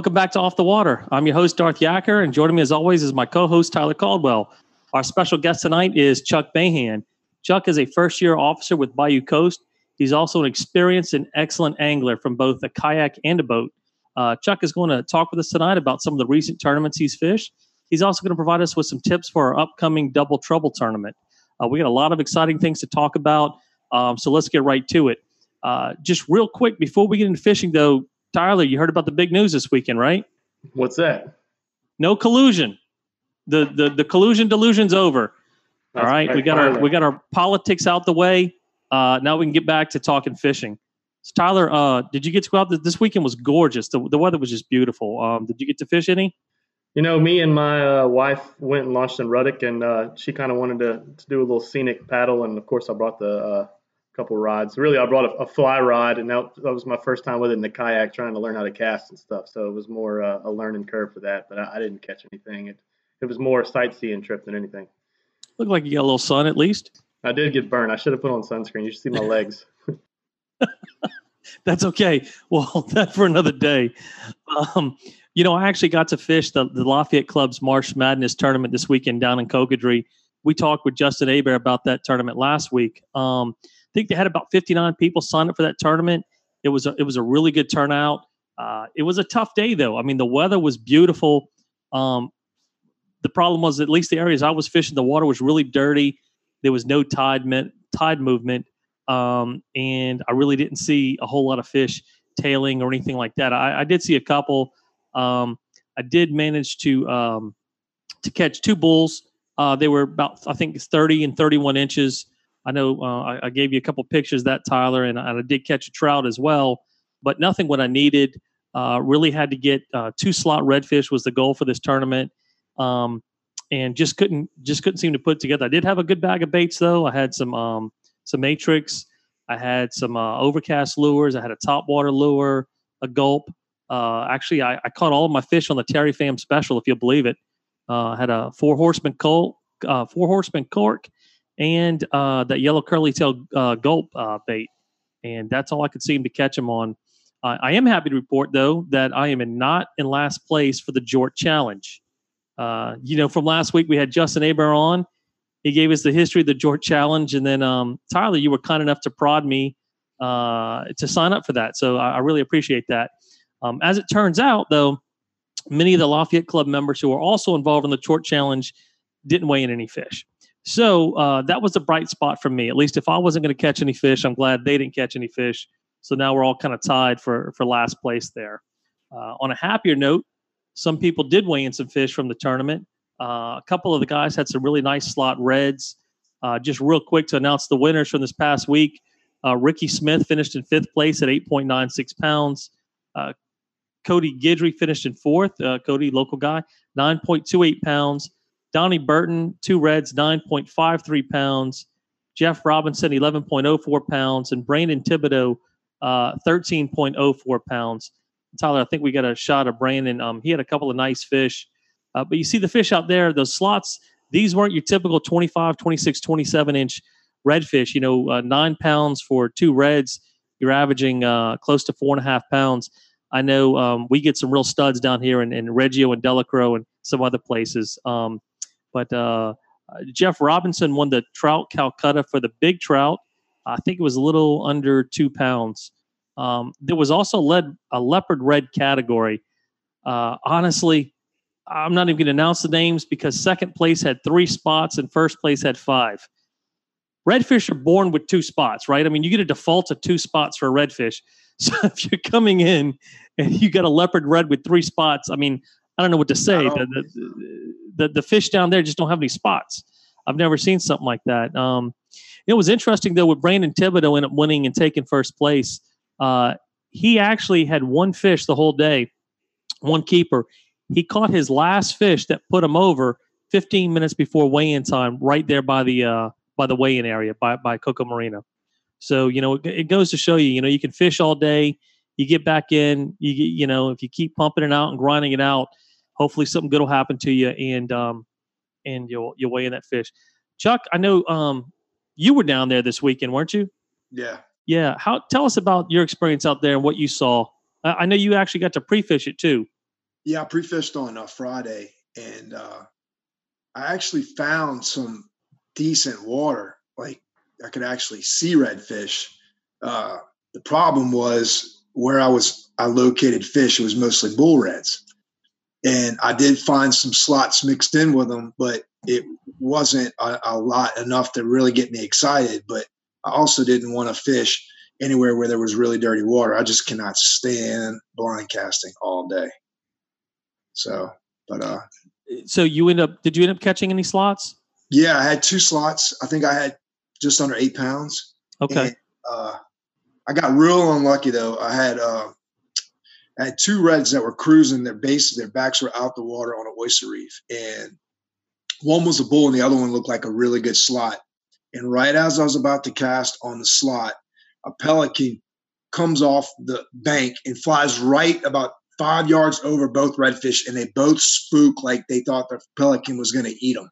Welcome back to Off the Water. I'm your host, Darth Yacker, and joining me as always is my co host, Tyler Caldwell. Our special guest tonight is Chuck Mahan. Chuck is a first year officer with Bayou Coast. He's also an experienced and excellent angler from both a kayak and a boat. Uh, Chuck is going to talk with us tonight about some of the recent tournaments he's fished. He's also going to provide us with some tips for our upcoming Double Trouble tournament. Uh, we got a lot of exciting things to talk about, um, so let's get right to it. Uh, just real quick before we get into fishing, though, Tyler, you heard about the big news this weekend, right? What's that? No collusion. The the the collusion delusion's over. That's All right, we got our we got our politics out the way. Uh, now we can get back to talking fishing. So Tyler, uh, did you get to go out? This weekend was gorgeous. The, the weather was just beautiful. Um, did you get to fish any? You know, me and my uh, wife went and launched in Ruddock, and uh, she kind of wanted to, to do a little scenic paddle. And of course, I brought the uh, couple rods. Really, I brought a, a, fly rod, and that, that was my first time with it in the kayak, trying to learn how to cast and stuff. So it was more uh, a learning curve for that. But I, I, didn't catch anything. It it was more a sightseeing trip than anything. Looked like you got a little sun at least. I did get burned. I should have put on sunscreen. You should see my legs. That's okay. Well, that for another day. Um, you know, I actually got to fish the, the Lafayette Club's Marsh Madness tournament this weekend down in Cocodrie. We talked with Justin Aber about that tournament last week. Um, think they had about 59 people sign up for that tournament. It was a, it was a really good turnout. Uh, it was a tough day though. I mean, the weather was beautiful. Um, the problem was at least the areas I was fishing, the water was really dirty. There was no tide tide movement, um, and I really didn't see a whole lot of fish tailing or anything like that. I, I did see a couple. Um, I did manage to um, to catch two bulls. Uh, they were about I think 30 and 31 inches. I know uh, I, I, gave you a couple pictures that Tyler, and I, and I, did catch a trout as well, but nothing what I needed. Uh, really had to get uh, two slot redfish was the goal for this tournament, um, and just couldn't just couldn't seem to put together. I did have a good bag of baits though. I had some um, some matrix. I had some uh, overcast lures. I had a top water lure, a gulp. Uh, actually, I, I, caught all of my fish on the Terry Fam special, if you'll believe it. Uh, I had a four horseman colt, uh, four horseman cork, and uh, that yellow curly tail uh, gulp uh, bait, and that's all I could seem to catch them on. I am happy to report though that I am in not in last place for the Jort Challenge. you know, from last week we had Justin Aber on. He gave us the history of the Jort Challenge, and then um, Tyler, you were kind enough to prod me to sign up for that. So I, I really appreciate that. Um, as it turns out, though, many of the Lafayette Club members who are also involved in the Jort Challenge didn't weigh in any fish. So uh, that was a bright spot for me. At least if I wasn't going to catch any fish, I'm glad they didn't catch any fish. So now we're all kind of tied for for last place there. Uh, on a happier note, some people did weigh in some fish from the tournament. Uh, a couple of the guys had some really nice slot reds. Uh, just real quick to announce the winners from this past week. Uh, Ricky Smith finished in fifth place at 8.96 pounds. Uh, Cody Guidry finished in fourth. Cody, local guy, 9.28 pounds. Donnie Burton, two reds, 9.53 pounds. Jeff Robinson, 11.04 pounds. And Brandon Thibodeau, uh, 13.04 pounds. Tyler, I think we got a shot of Brandon. Um, he had a couple of nice fish. Uh, but you see the fish out there, those slots, these weren't your typical 25, 26, 27 inch redfish. You know, uh, nine pounds for two reds, you're averaging uh, close to four and a half pounds. I know um, we get some real studs down here in, in Reggio and Delacroix and some other places. Um, but uh, Jeff Robinson won the Trout Calcutta for the big trout. I think it was a little under two pounds. Um, there was also led a leopard red category. Uh, honestly, I'm not even going to announce the names because second place had three spots and first place had five. Redfish are born with two spots, right? I mean, you get a default of two spots for a redfish. So if you're coming in and you got a leopard red with three spots, I mean, I don't know what to say. The, the, the, the, fish down there just don't have any spots. I've never seen something like that. Um, it was interesting though with Brandon Thibodeau ended up winning and taking first place. Uh, he actually had one fish the whole day, one keeper. He caught his last fish that put him over 15 minutes before weigh-in time, right there by the uh, by the weigh-in area by by Coco Marina. So you know, it, it, goes to show you, you know, you can fish all day. You get back in, you you know, if you keep pumping it out and grinding it out, hopefully something good will happen to you, and um, and you'll you'll weigh in that fish. Chuck, I know um, you were down there this weekend, weren't you? Yeah. Yeah. How? Tell us about your experience out there and what you saw. I, I know you actually got to pre-fish it too. Yeah, I pre-fished on uh, Friday, and uh, I actually found some decent water. Like I could actually see redfish. Uh, the problem was where I was. I located fish. It was mostly bull reds, and I did find some slots mixed in with them, but it wasn't a, a lot enough to really get me excited. But I also didn't want to fish anywhere where there was really dirty water. I just cannot stand blind casting all day. So, but uh, so you end up did you end up catching any slots? Yeah, I had two slots. I think I had just under eight pounds. Okay. And, uh, I got real unlucky though. I had uh, I had two reds that were cruising. Their bases, their backs were out the water on an oyster reef, and one was a bull, and the other one looked like a really good slot. And right as I was about to cast on the slot, a pelican comes off the bank and flies right about five yards over both redfish, and they both spook like they thought the pelican was going to eat them.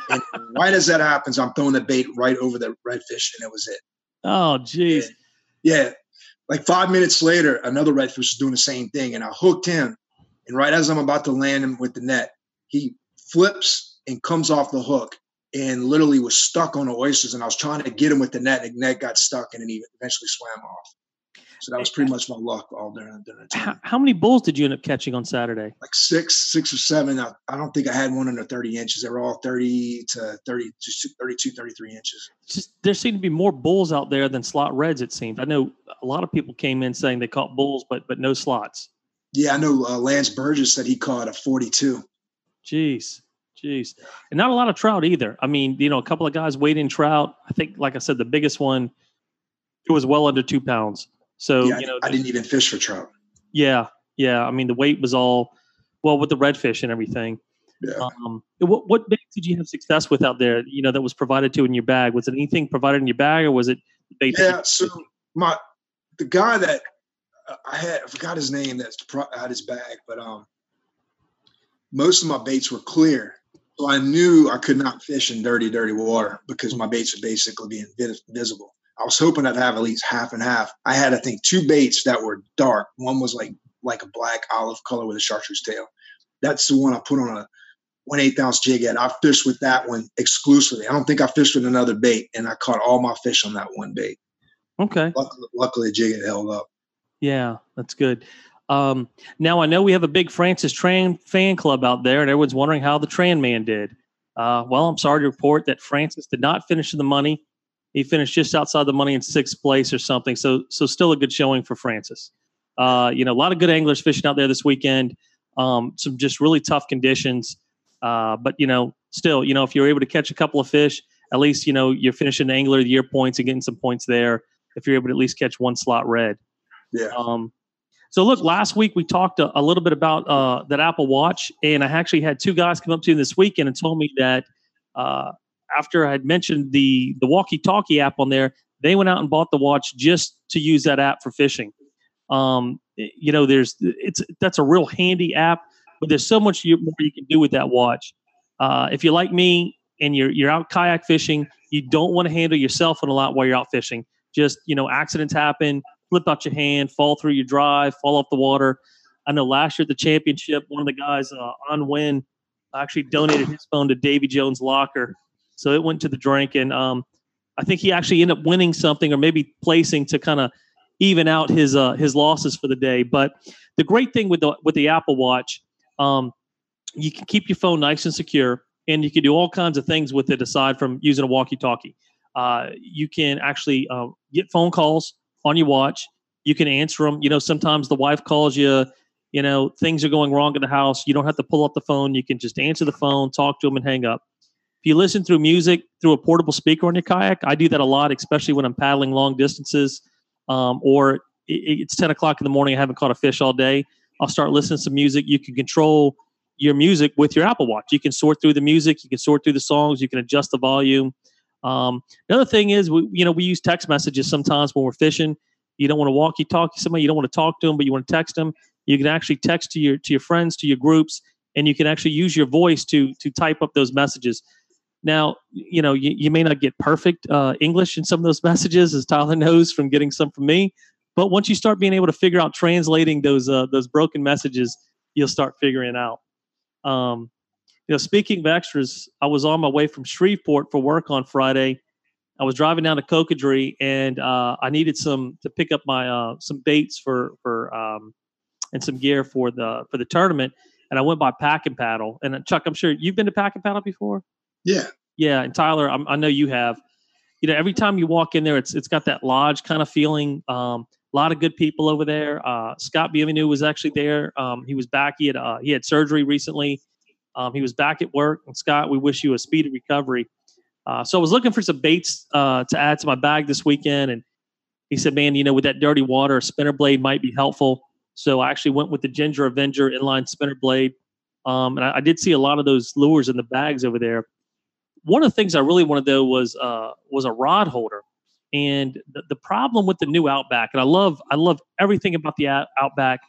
and right as that happens, I'm throwing the bait right over the redfish, and it was it. Oh, jeez. Yeah. Like five minutes later, another redfish was doing the same thing, and I hooked him. And right as I'm about to land him with the net, he flips and comes off the hook and literally was stuck on the oysters. And I was trying to get him with the net, and the net got stuck, and then he eventually swam off. So that was pretty much my luck all during, during the time. How, how, many bulls did you end up catching on Saturday? Like six, six or seven. I, I, don't think I had one under 30 inches. They were all 30 to 30, 32, 33 inches. Just there seemed to be more bulls out there than slot reds. It seemed. I know a lot of people came in saying they caught bulls, but but no slots. Yeah, I know. Uh, Lance Burgess said he caught a 42. Jeez. Jeez. And not a lot of trout either. I mean, you know, a couple of guys weighed in trout. I think, like I said, the biggest one, it was well under two pounds. So, yeah, you know, I didn't even fish for trout. Yeah. Yeah. I mean, the weight was all, well, with the redfish and everything. Yeah. Um, what, what bait did you have success with out there, you know, that was provided to in your bag? Was it anything provided in your bag or was it bait? Yeah. So, my, the guy that uh, I had, I forgot his name that's had his bag, but, um, most of my baits were clear so I knew I could not fish in dirty, dirty water because my baits would basically be invisible. I was hoping I'd have at least half and half. I had, I think, two baits that were dark. One was like like a black olive color with a chartreuse tail. That's the one I put on a one eighth ounce jig head. I fished with that one exclusively. I don't think I fished with another bait, and I caught all my fish on that one bait. Okay. Luckily, luckily the jig held up. Yeah, that's good. Um, now I know we have a big Francis Tran fan club out there, and everyone's wondering how the Tran man did. Uh, well, I'm sorry to report that Francis did not finish in the money. He finished just outside the money in sixth place or something. So, so still a good showing for Francis. Uh, you know, a lot of good anglers fishing out there this weekend. Um, some just really tough conditions. Uh, but you know, still, you know, if you're able to catch a couple of fish, at least you know you're finishing the angler of the year points and getting some points there. If you're able to at least catch one slot red. Yeah. Um, so look, last week we talked a, a little bit about uh, that Apple Watch, and I actually had two guys come up to me this weekend and told me that uh, after I had mentioned the the walkie talkie app on there, they went out and bought the watch just to use that app for fishing. Um, you know, there's it's that's a real handy app, but there's so much more you can do with that watch. Uh, if you're like me and you're you're out kayak fishing, you don't want to handle your cell phone a lot while you're out fishing. Just you know, accidents happen flip out your hand, fall through your drive, fall off the water. I know last year at the championship, one of the guys uh, on win actually donated his phone to Davy Jones' locker, so it went to the drink, and um, I think he actually ended up winning something or maybe placing to kind of even out his uh, his losses for the day. But the great thing with the with the Apple Watch, um, you can keep your phone nice and secure, and you can do all kinds of things with it aside from using a walkie-talkie. Uh, you can actually uh, get phone calls on your watch. You can answer them. You know, sometimes the wife calls you, you know, things are going wrong in the house. You don't have to pull up the phone. You can just answer the phone, talk to them, and hang up. You listen through music through a portable speaker on your kayak, I do that a lot, especially when I'm paddling long distances um, or it's 10 o'clock in the morning. I haven't caught a fish all day. I'll start listening to some music. You can control your music with your Apple Watch. You can sort through the music. You can sort through the songs. You can adjust the volume. Um, another thing is, we, you know, we use text messages sometimes when we're fishing. You don't want to walkie talkie to somebody. You don't want to talk to them, but you want to text them. You can actually text to your to your friends, to your groups, and you can actually use your voice to to type up those messages. Now, you know, you, you may not get perfect uh, English in some of those messages, as Tyler knows from getting some from me. But once you start being able to figure out translating those uh, those broken messages, you'll start figuring out. Um, you know, speaking of extras, I was on my way from Shreveport for work on Friday. I was driving down to Cocodrie and uh, I needed some to pick up my uh, some baits for for um, and some gear for the for the tournament. And I went by Pack and Paddle. And uh, Chuck, I'm sure you've been to Pack and Paddle before. Yeah, yeah. And Tyler, I'm, i know you have. You know, every time you walk in there, it's it's got that lodge kind of feeling. Um, a lot of good people over there. Uh, Scott Bienvenu was actually there. Um, he was back. He had uh, he had surgery recently. Um, he was back at work. And Scott, we wish you a speedy recovery. Uh, so I was looking for some baits uh, to add to my bag this weekend, and he said, "Man, you know, with that dirty water, a spinner blade might be helpful." So I actually went with the Ginger Avenger inline spinner blade, um, and I, I, did see a lot of those lures in the bags over there. One of the things I really wanted though was uh, was a rod holder, and the, the problem with the new Outback, and I love I love everything about the Outback,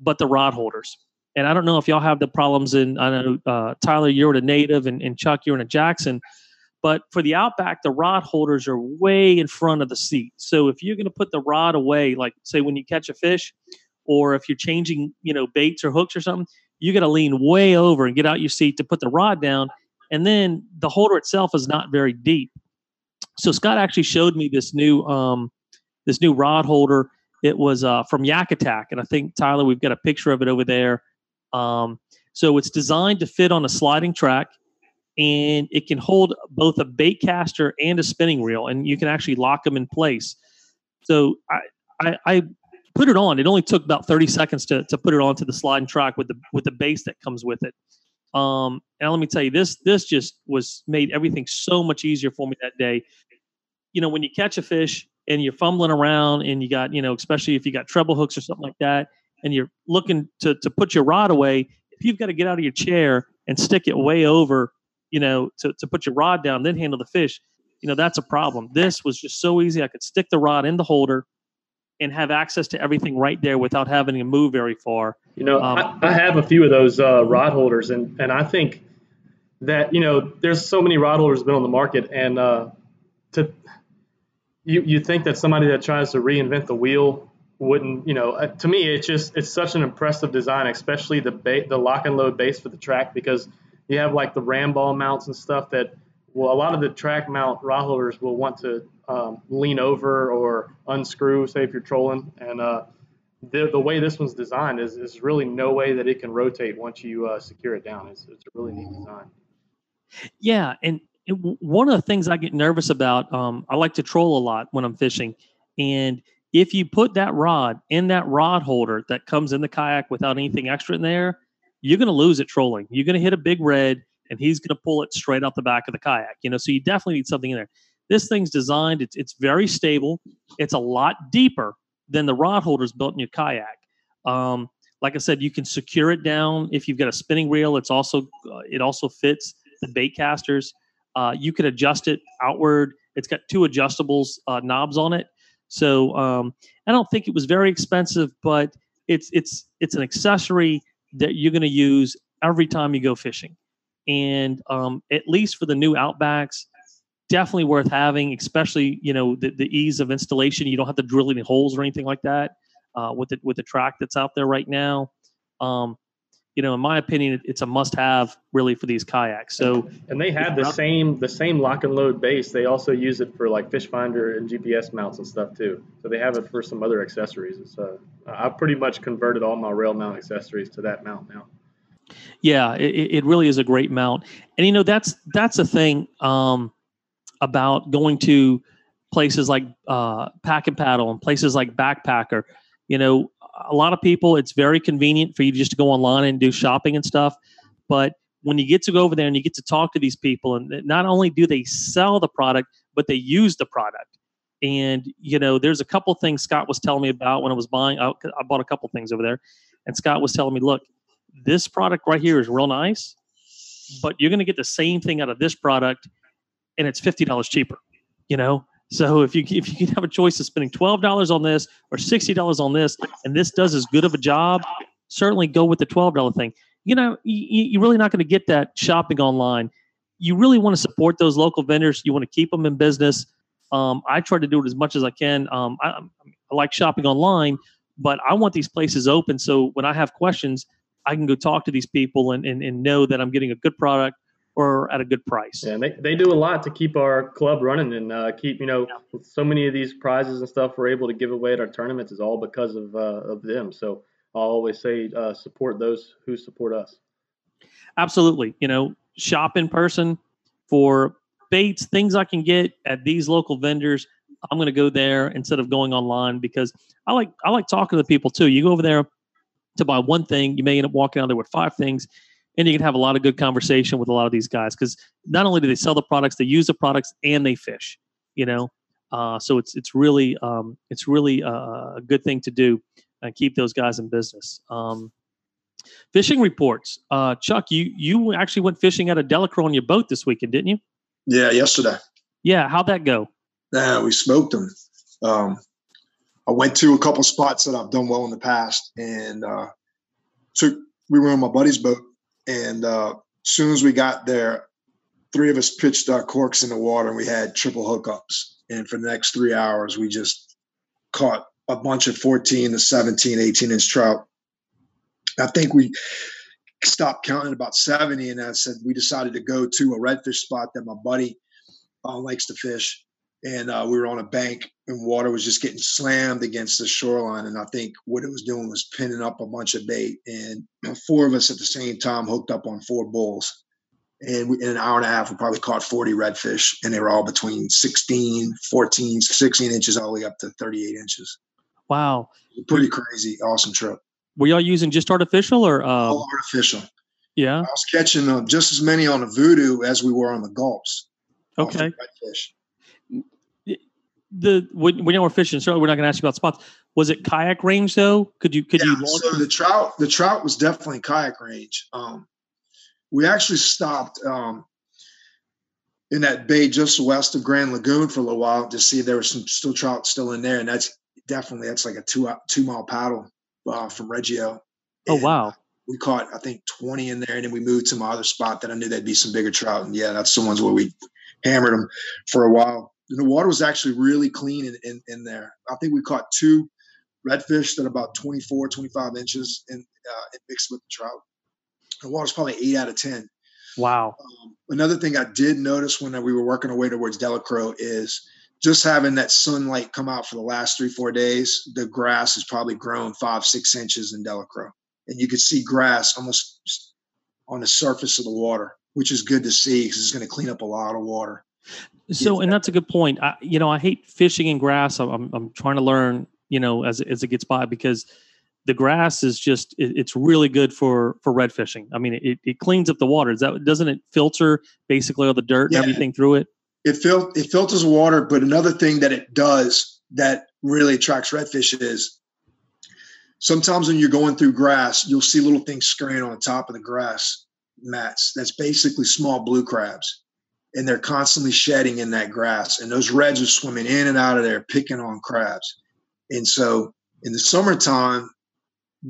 but the rod holders. And I don't know if y'all have the problems in. I know uh, Tyler, you're in a native, and, and Chuck, you're in a Jackson but for the Outback, the rod holders are way in front of the seat. So if you're going to put the rod away, like say when you catch a fish, or if you're changing, you know, baits or hooks or something, you got to lean way over and get out your seat to put the rod down. And then the holder itself is not very deep. So Scott actually showed me this new um, this new rod holder. It was uh, from Yak Attack, and I think Tyler, we've got a picture of it over there. Um, so it's designed to fit on a sliding track and it can hold both a bait caster and a spinning reel, and you can actually lock them in place. So I, I, I put it on. It only took about 30 seconds to, to put it onto the sliding track with the with the base that comes with it. Um, and let me tell you, this this just was made everything so much easier for me that day. You know, when you catch a fish and you're fumbling around and you got, you know, especially if you got treble hooks or something like that, and you're looking to to put your rod away, if you've got to get out of your chair and stick it way over you know, to, to put your rod down, then handle the fish, you know, that's a problem. This was just so easy. I could stick the rod in the holder and have access to everything right there without having to move very far. You know, um, I, I, have a few of those uh, rod holders, and, and I think that, you know, there's so many rod holders been on the market, and uh, to you, you think that somebody that tries to reinvent the wheel wouldn't, you know, uh, to me, it's just, it's such an impressive design, especially the, ba- the lock and load base for the track, because – you have like the ram ball mounts and stuff that well a lot of the track mount rod holders will want to um, lean over or unscrew say if you're trolling. And uh, the, the way this one's designed is, is really no way that it can rotate once you uh, secure it down. It's, it's a really neat design. Yeah and it, one of the things i get nervous about um, i like to troll a lot when i'm fishing. And if you put that rod in that rod holder that comes in the kayak without anything extra in there you're going to lose it trolling. You're going to hit a big red, and he's going to pull it straight out the back of the kayak. You know, so you definitely need something in there. This thing's designed; it's it's very stable. It's a lot deeper than the rod holders built in your kayak. Um, like I said, you can secure it down if you've got a spinning reel. It's also uh, it also fits the bait casters. Uh, you can adjust it outward. It's got two adjustables uh, knobs on it. So um, I don't think it was very expensive, but it's it's it's an accessory that you're going to use every time you go fishing. And um, at least for the new Outbacks, definitely worth having, especially you know the, the ease of installation. You don't have to drill any holes or anything like that uh, with the with the track that's out there right now. Um, you know, in my opinion, it's a must-have really for these kayaks. So, and they have the same the same lock and load base. They also use it for like fish finder and GPS mounts and stuff too. So they have it for some other accessories. So uh, I've pretty much converted all my rail mount accessories to that mount now. Yeah, it, it really is a great mount, and you know that's that's a thing um, about going to places like uh, Pack and Paddle and places like Backpacker. You know, a lot of people, it's very convenient for you just to go online and do shopping and stuff. But when you get to go over there and you get to talk to these people, and not only do they sell the product, but they use the product. And you know, there's a couple things Scott was telling me about when I was buying. I, I bought a couple things over there, and Scott was telling me, look, this product right here is real nice, but you're going to get the same thing out of this product, and it's fifty dollars cheaper. You know, so if you if you can have a choice of spending twelve dollars on this or sixty dollars on this, and this does as good of a job, certainly go with the twelve dollar thing. You know, you, you're really not going to get that shopping online. You really want to support those local vendors. You want to keep them in business. Um, I try to do it as much as I can. Um, I, I like shopping online, but I want these places open so when I have questions, I can go talk to these people and, and, and know that I'm getting a good product or at a good price. Yeah, and they, they do a lot to keep our club running and uh, keep, you know, yeah. so many of these prizes and stuff we're able to give away at our tournaments is all because of, uh, of them. So I'll always say uh, support those who support us. Absolutely. You know, shop in person for baits, things I can get at these local vendors. I'm going to go there instead of going online because I like I like talking to the people too. You go over there to buy one thing, you may end up walking out there with five things, and you can have a lot of good conversation with a lot of these guys because not only do they sell the products, they use the products and they fish. You know, uh, so it's it's really um, it's really a good thing to do and keep those guys in business. Um, fishing reports, uh, Chuck. You you actually went fishing at a Delacroix on your boat this weekend, didn't you? Yeah, yesterday. Yeah, how'd that go? Yeah, we smoked them. Um, I went to a couple spots that I've done well in the past, and uh, took. We were on my buddy's boat, and uh, as soon as we got there, three of us pitched our corks in the water, and we had triple hookups. And for the next three hours, we just caught a bunch of 14 to 17, 18 inch trout. I think we stopped counting about 70, and I said we decided to go to a redfish spot that my buddy uh, likes to fish and uh, we were on a bank and water was just getting slammed against the shoreline and i think what it was doing was pinning up a bunch of bait and four of us at the same time hooked up on four bulls. And we, in an hour and a half we probably caught 40 redfish and they were all between 16 14 16 inches all the way up to 38 inches. Wow. Pretty crazy awesome trip. Were y'all using just artificial or uh... all artificial. Yeah. I was catching uh, just as many on the voodoo as we were on the gulps. Okay. redfish the when, when you were fishing, certainly we're not going to ask you about spots. Was it kayak range though? Could you could yeah, you? So the trout the trout was definitely kayak range. Um, we actually stopped um, in that bay just west of Grand Lagoon for a little while to see if there was some still trout still in there, and that's definitely that's like a two two mile paddle uh, from Reggio. Oh wow! We caught I think twenty in there, and then we moved to my other spot that I knew there'd be some bigger trout, and yeah, that's the ones where we hammered them for a while the water was actually really clean in, in, in there. I think we caught two redfish that are about 24, 25 inches in, uh, mixed with the trout. The water's probably eight out of 10. Wow. Um, another thing I did notice when we were working our way towards Delacroix is just having that sunlight come out for the last three, four days, the grass has probably grown five, six inches in Delacroix. And you could see grass almost on the surface of the water, which is good to see because it's going to clean up a lot of water. So, and that's a good point. I, you know, I hate fishing in grass. I'm, I'm trying to learn, you know, as, as it gets by because the grass is just, it, it's really good for, for red fishing. I mean, it, it cleans up the water. Is that, doesn't it filter basically all the dirt yeah. and everything through it? It fil- it filters water. But another thing that it does that really attracts redfish is sometimes when you're going through grass, you'll see little things scurrying on the top of the grass mats. That's basically small blue crabs and they're constantly shedding in that grass. And those reds are swimming in and out of there, picking on crabs. And so in the summertime,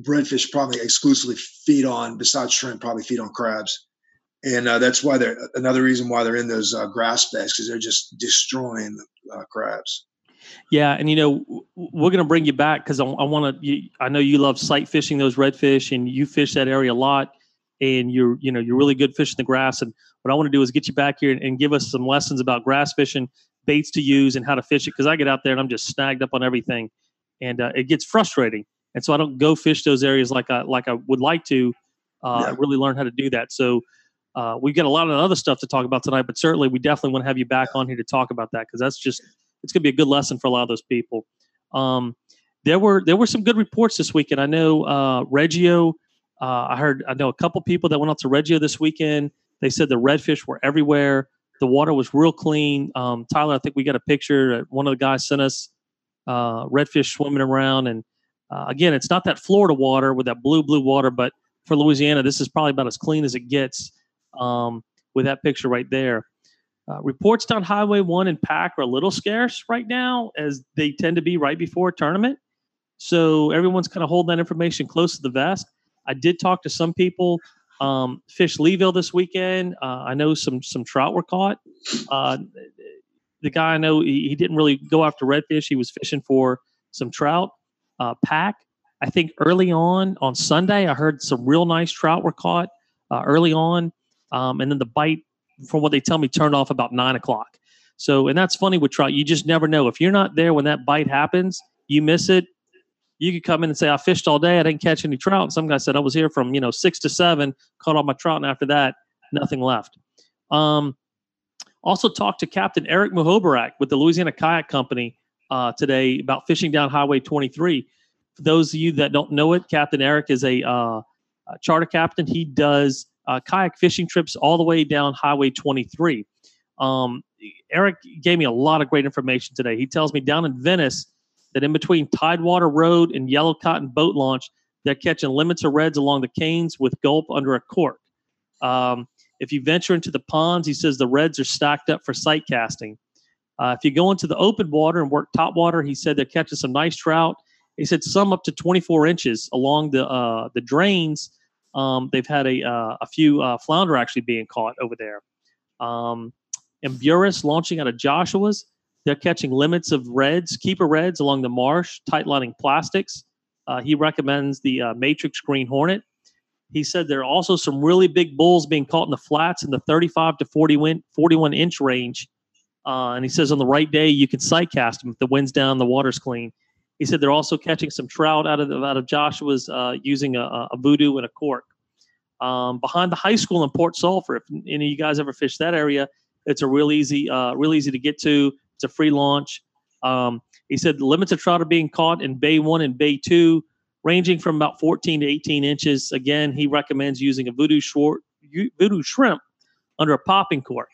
redfish probably exclusively feed on, besides shrimp, probably feed on crabs. And uh, that's why they're another reason why they're in those uh, grass beds because they're just destroying the uh, crabs. Yeah, and you know we're going to bring you back because I, I want to. I know you love sight fishing those redfish, and you fish that area a lot and you're you know you're really good fishing the grass. And what I want to do is get you back here and, and give us some lessons about grass fishing, baits to use, and how to fish it. Because I get out there and I'm just snagged up on everything, and uh, it gets frustrating. And so I don't go fish those areas like I like I would like to. Uh, yeah. Really learn how to do that. So uh, we've got a lot of other stuff to talk about tonight, but certainly we definitely want to have you back on here to talk about that because that's just it's going to be a good lesson for a lot of those people. Um, there were there were some good reports this weekend. I know uh, Reggio uh, I heard, I know a couple people that went out to Reggio this weekend. They said the redfish were everywhere. The water was real clean. Um, Tyler, I think we got a picture. That one of the guys sent us uh, redfish swimming around. And uh, again, it's not that Florida water with that blue, blue water, but for Louisiana, this is probably about as clean as it gets um, with that picture right there. Uh, reports down Highway 1 and Pack are a little scarce right now, as they tend to be right before a tournament. So everyone's kind of holding that information close to the vest. I did talk to some people. Um, fish Leeville this weekend. Uh, I know some some trout were caught. Uh, the guy I know he, he, didn't really go after redfish. He was fishing for some trout. Uh, Pack I think early on on Sunday, I heard some real nice trout were caught uh, early on, um, and then the bite, from what they tell me, turned off about nine o'clock. So, and that's funny with trout. You just never know if you're not there when that bite happens. You miss it. You could come in and say, "I fished all day. I didn't catch any trout." And some guy said, "I was here from you know six to seven, caught all my trout, and after that, nothing left." Um, also talked to Captain Eric Muhobarak with the Louisiana Kayak Company uh, today about fishing down Highway 23. For those of you that don't know it, Captain Eric is a, uh, a charter captain. He does uh, kayak fishing trips all the way down Highway 23. Um, Eric gave me a lot of great information today. He tells me down in Venice that in between Tidewater Road and Yellow Cotton Boat Launch, they're catching limits of reds along the canes with gulp under a cork. Um, if you venture into the ponds, he says the reds are stacked up for sight casting. Uh, if you go into the open water and work top water, he said they're catching some nice trout. He said some up to 24 inches along the uh, the drains. Um, they've had a uh, a few uh, flounder actually being caught over there. Um, and Buras launching out of Joshua's, they're catching limits of reds, keeper reds along the marsh, tight lining plastics. Uh, he recommends the uh, Matrix Green Hornet. He said there are also some really big bulls being caught in the flats in the 35 to 40 win, 41 inch range. Uh, and he says on the right day you can sight cast them if the wind's down, the water's clean. He said they're also catching some trout out of the, out of Joshua's uh, using a, a, voodoo and a cork. Um, behind the high school in Port Sulphur, if any of you guys ever fish that area, it's a real easy, uh, real easy to get to. It's a free launch. Um, he said the limits of trout are being caught in Bay One and Bay Two ranging from about 14 to 18 inches. Again, he recommends using a voodoo, short, voodoo shrimp under a popping cork.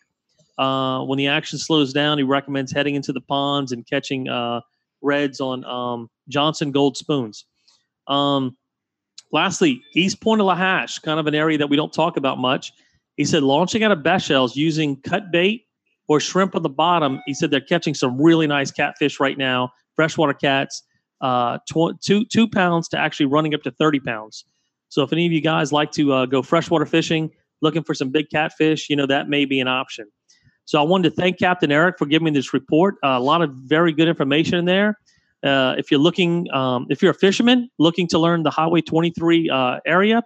Uh, when the action slows down, he recommends heading into the ponds and catching uh, reds on um, Johnson Gold spoons. Um, lastly, East Pointe à la Hache, kind of an area that we don't talk about much. He said launching out of best shells using cut bait or shrimp on the bottom. He said they're catching some really nice catfish right now, freshwater cats uh, tw- two two pounds to actually running up to thirty pounds. So if any of you guys like to uh, go freshwater fishing, looking for some big catfish, you know that may be an option. So I wanted to thank Captain Eric for giving me this report. Uh, a lot of very good information in there. Uh, if you're looking, um, if you're a fisherman looking to learn the Highway 23 uh, area,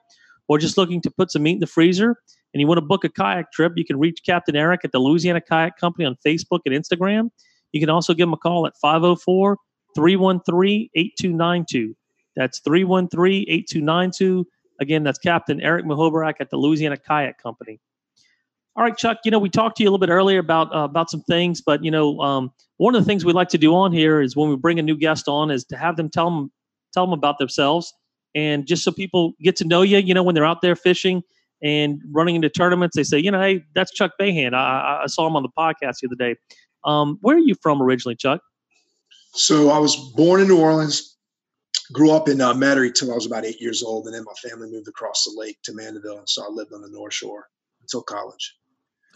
or just looking to put some meat in the freezer, and you want to book a kayak trip, you can reach Captain Eric at the Louisiana Kayak Company on Facebook and Instagram. You can also give him a call at 504 313 8292. That's 313 8292. Again, that's Captain Eric Mahobarak at the Louisiana Kayak Company. All right, Chuck. You know, we talked to you a little bit earlier about uh, about some things, but you know, um, one of the things we like to do on here is when we bring a new guest on is to have them tell them tell them about themselves, and just so people get to know you. You know, when they're out there fishing and running into tournaments, they say, you know, hey, that's Chuck Bayhand. I, I saw him on the podcast the other day. Um, where are you from originally, Chuck? So I was born in New Orleans, grew up in uh, Metairie till I was about eight years old, and then my family moved across the lake to Mandeville, and so I lived on the North Shore until college.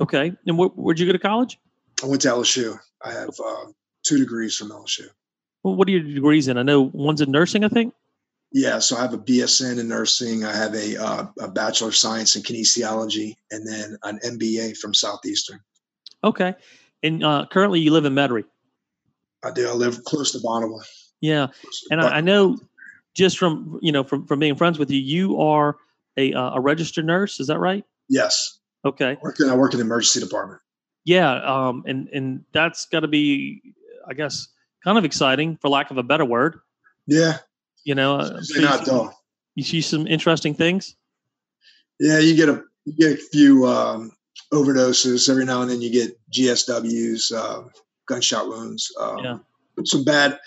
Okay, and wh- where'd you go to college? I went to LSU. I have uh, two degrees from LSU. Well, what are your degrees in? I know one's in nursing, I think. Yeah, so I have a BSN in nursing. I have a, uh, a bachelor of science in kinesiology, and then an MBA from Southeastern. Okay, and uh, currently you live in Metairie. I do. I live close to Bonnabel. Yeah, and I, I, know just from you know from from being friends with you, you are a uh, a registered nurse. Is that right? Yes. Okay. I work in, I work in the emergency department. Yeah, um, and and that's got to be, I guess, kind of exciting for lack of a better word. Yeah. You know, uh, not dull. You see some interesting things. Yeah, you get a you get a few um, overdoses every now and then. You get GSWs. Uh, gunshot wounds, um, yeah. some bad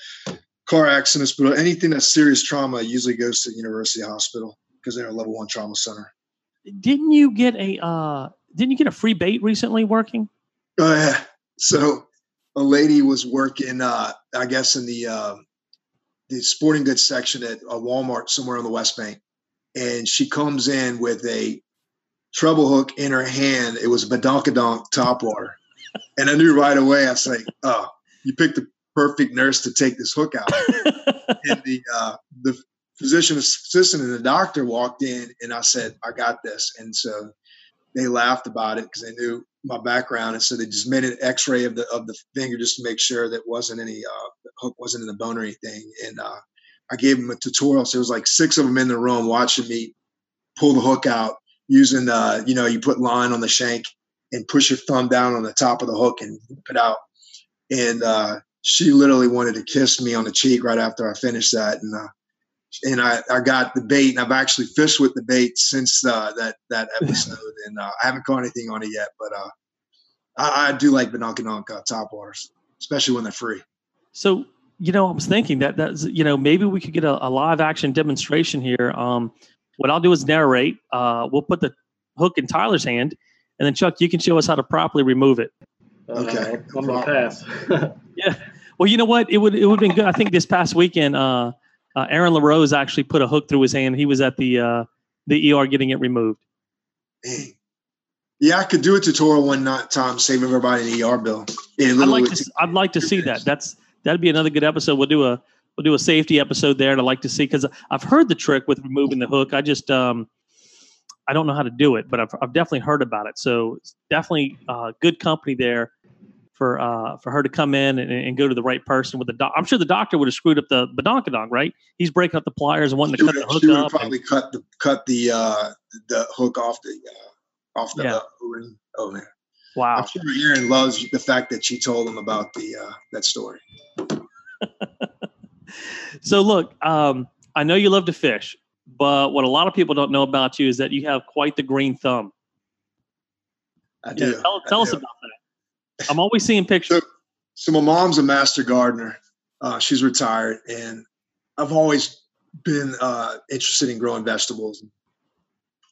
car accidents, but anything that's serious trauma usually goes to University Hospital because they're a level one trauma center. Didn't you get a uh, Didn't you get a free bait recently working? Oh yeah. So a lady was working, uh, I guess, in the uh, the sporting goods section at a Walmart somewhere on the West Bank, and she comes in with a treble hook in her hand. It was a badonkadonk top water and I knew right away. I was like, "Oh, you picked the perfect nurse to take this hook out." and the uh, the physician assistant and the doctor walked in, and I said, "I got this." And so they laughed about it because they knew my background, and so they just made an X-ray of the of the finger just to make sure that wasn't any uh, hook wasn't in the bone or anything. And uh, I gave them a tutorial. So it was like six of them in the room watching me pull the hook out using, the you know, you put line on the shank and push your thumb down on the top of the hook and whip it out. And uh, she literally wanted to kiss me on the cheek right after I finished that. And uh, and I, I got the bait, and I've actually fished with the bait since uh, that that episode, and uh, I haven't caught anything on it yet. But uh, I, I, do like badonkadonk uh, top waters, especially when they're free. So you know, I was thinking that that's you know maybe we could get a, a live action demonstration here. Um, what I'll do is narrate. Uh, we'll put the hook in Tyler's hand, and then Chuck, you can show us how to properly remove it. Okay, I'm gonna pass. yeah. Well, you know what? It would it would have been good. I think this past weekend, uh, uh, Aaron LaRose actually put a hook through his hand. He was at the uh, the ER getting it removed. Dang. Yeah, I could do a tutorial one not time, save everybody an ER bill. I'd like to. I'd like to see that. That's that'd be another good episode. We'll do a we'll do a safety episode there. And I'd like to see because I've heard the trick with removing the hook. I just um I don't know how to do it, but I've I've definitely heard about it. So definitely uh, good company there for uh, for her to come in and, and, go to the right person with the doc. I'm sure the doctor would have screwed up the badonkadonk, right? He's breaking up the pliers and wanting to cut the hook she would up. Probably and, cut the cut the uh, the hook off the uh, off the yeah. ring. Oh man! Wow. I'm sure Aaron loves the fact that she told him about the uh, that story. so look, um, I know you love to fish, but what a lot of people don't know about you is that you have quite the green thumb. I do. Yeah, tell, tell us about that. I'm always seeing pictures. So, so my mom's a master gardener. Uh, she's retired, and I've always been uh, interested in growing vegetables.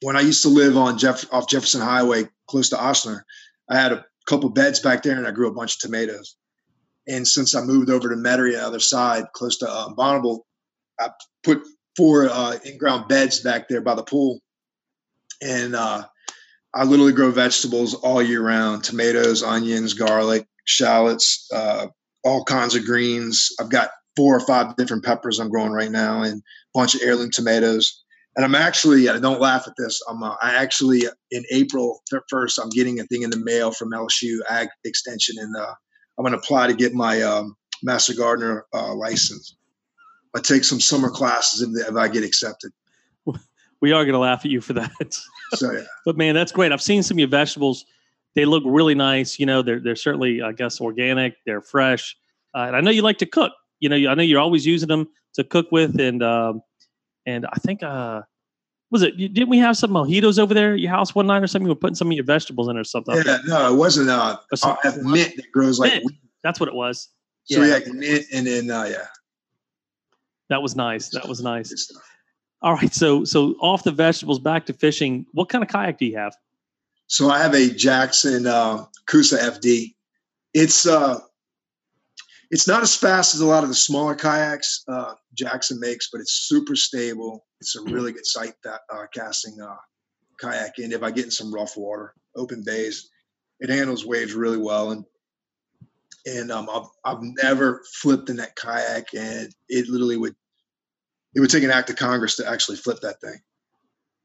When I used to live on Jeff off Jefferson Highway, close to Ochsner, I had a couple beds back there, and I grew a bunch of tomatoes. And since I moved over to Metairie, other side, close to uh, Bonnabel, I put four uh, in-ground beds back there by the pool, and uh, I literally grow vegetables all year round: tomatoes, onions, garlic, shallots, uh, all kinds of greens. I've got four or five different peppers I'm growing right now, and a bunch of heirloom tomatoes. And I'm actually, I don't laugh at this. I'm, uh, I actually in April first, I'm getting a thing in the mail from LSU Ag Extension, and uh, I'm going to apply to get my um, Master Gardener uh, license. I take some summer classes if, if I get accepted. We are going to laugh at you for that. So yeah. but man, that's great. I've seen some of your vegetables. They look really nice. You know, they're they're certainly, I guess, organic. They're fresh, uh, and I know you like to cook. You know, I know you're always using them to cook with, and um, and I think uh, was it? Didn't we have some mojitos over there at your house one night or something? You were putting some of your vegetables in or something. Yeah, no, it wasn't. Uh, have mint that grows like mint. That's what it was. So yeah, yeah mint, and then uh, yeah, that was nice. That was nice. All right, so so off the vegetables, back to fishing. What kind of kayak do you have? So I have a Jackson uh, Coosa FD. It's uh, it's not as fast as a lot of the smaller kayaks uh, Jackson makes, but it's super stable. It's a really good sight that uh, casting uh, kayak, and if I get in some rough water, open bays, it handles waves really well. And and um, I've I've never flipped in that kayak, and it literally would it would take an act of Congress to actually flip that thing.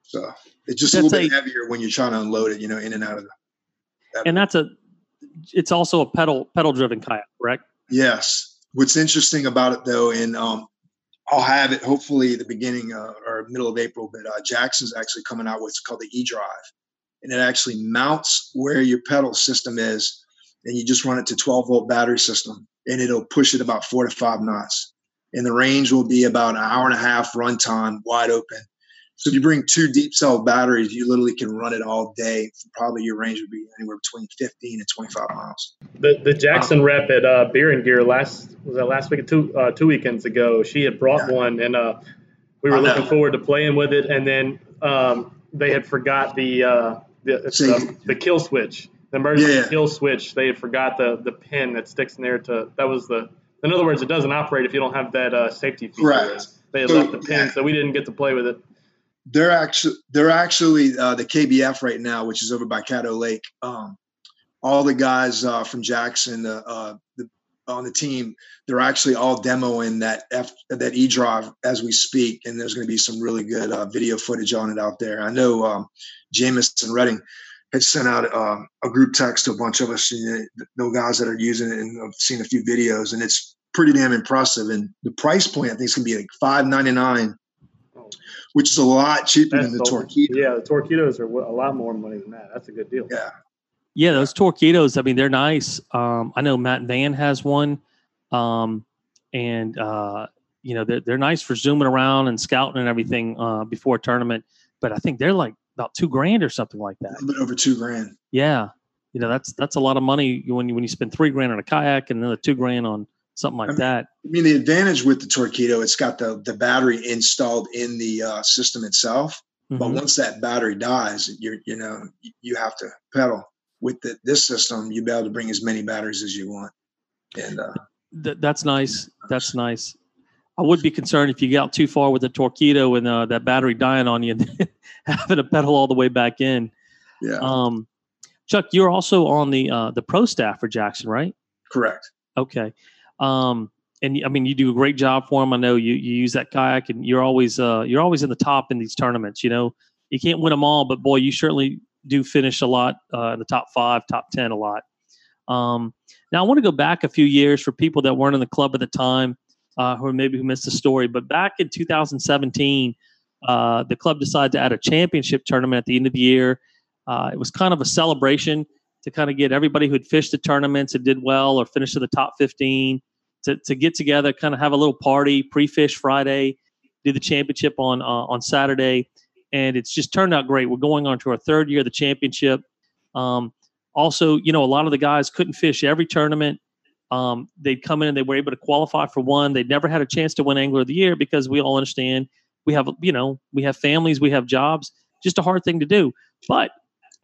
So it's just that's a little bit heavier when you're trying to unload it, you know, in and out of the. And that's a, it's also a pedal pedal driven kayak, correct? Yes. What's interesting about it though, and um, I'll have it hopefully the beginning uh, or middle of April, but uh, Jackson's actually coming out with what's called the E-Drive, and it actually mounts where your pedal system is, and you just run it to 12 volt battery system, and it'll push it about four to five knots and the range will be about an hour and a half runtime wide open. So if you bring two deep cell batteries, you literally can run it all day. Probably your range would be anywhere between 15 and 25 miles. The the Jackson rep at uh, Beer and Gear last was that last week two uh, two weekends ago. She had brought yeah. one, and uh, we were looking forward to playing with it. And then um, they had forgot the uh, the, the, the kill switch, the emergency yeah. kill switch. They had forgot the the pin that sticks in there to that was the in other words, it doesn't operate if you don't have that uh, safety feature. Right. They had so, left the pin, yeah. so we didn't get to play with it. They're actually they're actually uh, the KBF right now, which is over by Caddo Lake. Um, all the guys uh, from Jackson, uh, the, on the team, they're actually all demoing that F that E drive as we speak, and there's going to be some really good uh, video footage on it out there. I know um, Jamison Redding had sent out uh, a group text to a bunch of us, you know, guys that are using it, and I've seen a few videos, and it's pretty damn impressive. And the price point I think is gonna be like five ninety nine, which is a lot cheaper That's than the so- Torqeedo. Yeah, the Torqeedos are a lot more money than that. That's a good deal. Yeah. Yeah, those Torqeedos. I mean, they're nice. Um, I know Matt Van has one, um, and uh, you know they're they're nice for zooming around and scouting and everything uh, before a tournament. But I think they're like about two grand or something like that. A little bit over two grand. Yeah, you know that's that's a lot of money when you when you spend three grand on a kayak and another two grand on something like I mean, that. I mean, the advantage with the Torqeedo, it's got the the battery installed in the uh, system itself. But Mhm. once that battery dies, you're you know you- you have to pedal. With the, this system, you'll be able to bring as many batteries as you want. And uh, Th- that's nice. That's nice. I would be concerned if you get out too far with the Torqeedo and uh, that battery dying on you, and having to pedal all the way back in. yeah, Um, Chuck, you're also on the uh, the pro staff for Jackson, right? correct. Okay. Um, and I mean, you do a great job for them. I know you, you use that kayak, and you're always uh, you're always in the top in these tournaments. You know, you can't win them all, but boy, you certainly do finish a lot uh, in the top five, top ten, a lot. Um, now, I want to go back a few years for people that weren't in the club at the time, uh, who maybe who missed the story. But back in 2017, uh, the club decided to add a championship tournament at the end of the year. Uh, it was kind of a celebration to kind of get everybody who had fished the tournaments and did well or finished in the top 15 to, to get together, kind of have a little party, pre-fish Friday, do the championship on uh, on Saturday, and it's just turned out great. We're going on to our third year of the championship. Um, also, you know, a lot of the guys couldn't fish every tournament. Um, they'd come in and they were able to qualify for one. They'd never had a chance to win Angler of the Year because we all understand we have, you know, we have families, we have jobs. Just a hard thing to do. But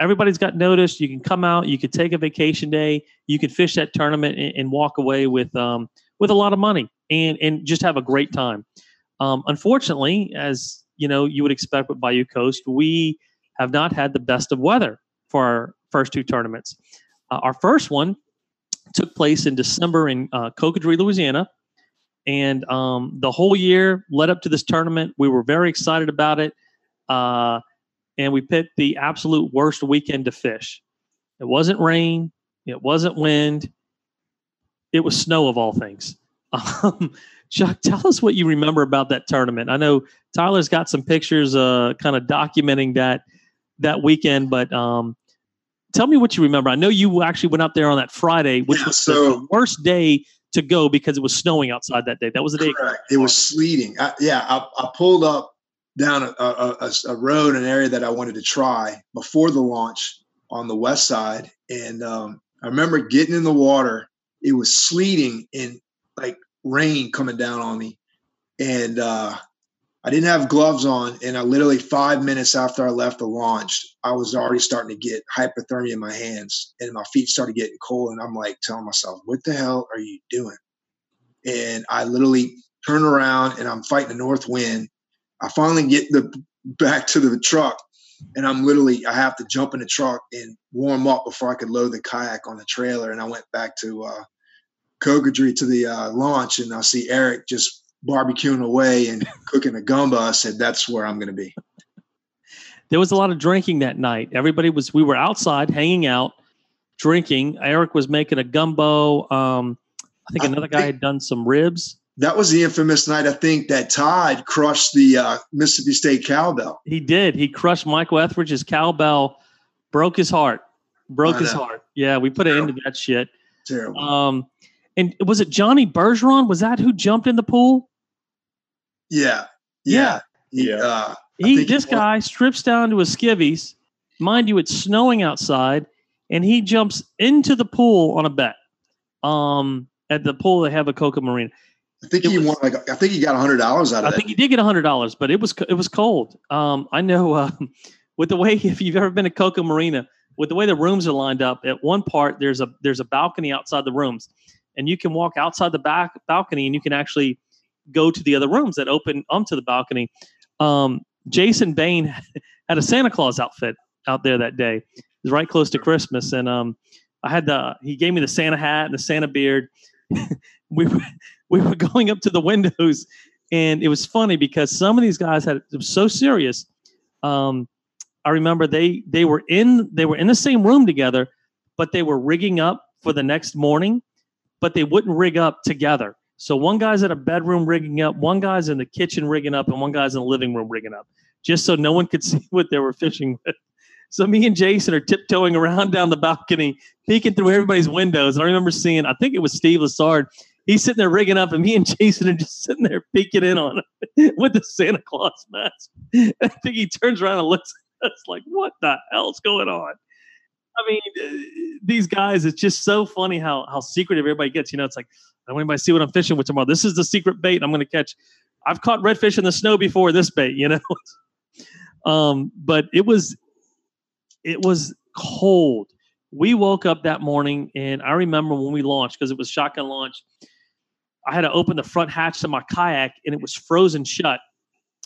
everybody's got notice. You can come out, you could take a vacation day, you could fish that tournament and, and walk away with um, with a lot of money and and just have a great time. Um, unfortunately, as you know, you would expect with Bayou Coast, we have not had the best of weather for our first two tournaments. Uh, our first one took place in December in uh, Cocodrie, Louisiana. And um, the whole year led up to this tournament, we were very excited about it. Uh, and we picked the absolute worst weekend to fish. It wasn't rain, it wasn't wind, it was snow of all things. Um, Chuck, tell us what you remember about that tournament. I know Tyler's got some pictures, uh, kind of documenting that that weekend, but um, tell me what you remember. I know you actually went out there on that Friday, which Yeah, was so- the worst day to go because it was snowing outside that day. That was the day. Correct. It was sleeting. I, yeah, I, I pulled up down a, a, a, a road, an area that I wanted to try before the launch on the west side, and um, I remember getting in the water. It was sleeting and like rain coming down on me, and uh, I didn't have gloves on. And I literally five minutes after I left the launch, I was already starting to get hypothermia in my hands, and my feet started getting cold. And I'm like telling myself, "What the hell are you doing?" and I literally turn around and I'm fighting the north wind. I finally get the back to the truck and I'm literally I have to jump in the truck and warm up before I could load the kayak on the trailer. And I went back to uh Cocodrie to the uh, launch and I see Eric just barbecuing away and cooking a gumbo. I said, That's where I'm gonna be. there was a lot of drinking that night. Everybody was we were outside hanging out, drinking. Eric was making a gumbo. Um, I think I another guy think- had done some ribs. That was the infamous night I think that Todd crushed the uh, Mississippi State cowbell. He did. He crushed Michael Etheridge's cowbell, broke his heart. Broke his heart. Yeah, we put an end to that shit. Terrible. Um, and was it Johnny Bergeron? Was that who jumped in the pool? Yeah. Yeah. Yeah. He, Yeah. Uh, He, this was. guy strips down to his skivvies. Mind you, it's snowing outside, and he jumps into the pool on a bet. Um, at the pool they have a Coco Marina. I think It he was- won like I think he got a hundred dollars out of it. I that. think he did get hundred dollars, but it was it was cold. Um, I know uh, with the way if you've ever been to Coco Marina, with the way the rooms are lined up, at one part there's a there's a balcony outside the rooms, and you can walk outside the back balcony and you can actually go to the other rooms that open onto the balcony. Um, Jason Bain had a Santa Claus outfit out there that day. It was right close to Christmas, and um, I had the he gave me the Santa hat and the Santa beard. we were we were going up to the windows, and it was funny because some of these guys had it was so serious. Um, I remember they they were in they were in the same room together, but they were rigging up for the next morning, but they wouldn't rig up together. So one guy's in a bedroom rigging up, one guy's in the kitchen rigging up, and one guy's in the living room rigging up, just so no one could see what they were fishing with. So me and Jason are tiptoeing around down the balcony, peeking through everybody's windows. And I remember seeing, I think it was Steve Lassard. He's sitting there rigging up, and me and Jason are just sitting there peeking in on him with the Santa Claus mask. I think he turns around and looks at us like, "What the hell's going on?" I mean, uh, these guys, it's just so funny how how secretive everybody gets. You know, it's like, I want anybody to see what I'm fishing with tomorrow. This is the secret bait I'm going to catch. I've caught redfish in the snow before this bait, you know. um, but it was it was cold. We woke up that morning, and I remember when we launched because it was shotgun launch. I had to open the front hatch to my kayak, and it was frozen shut,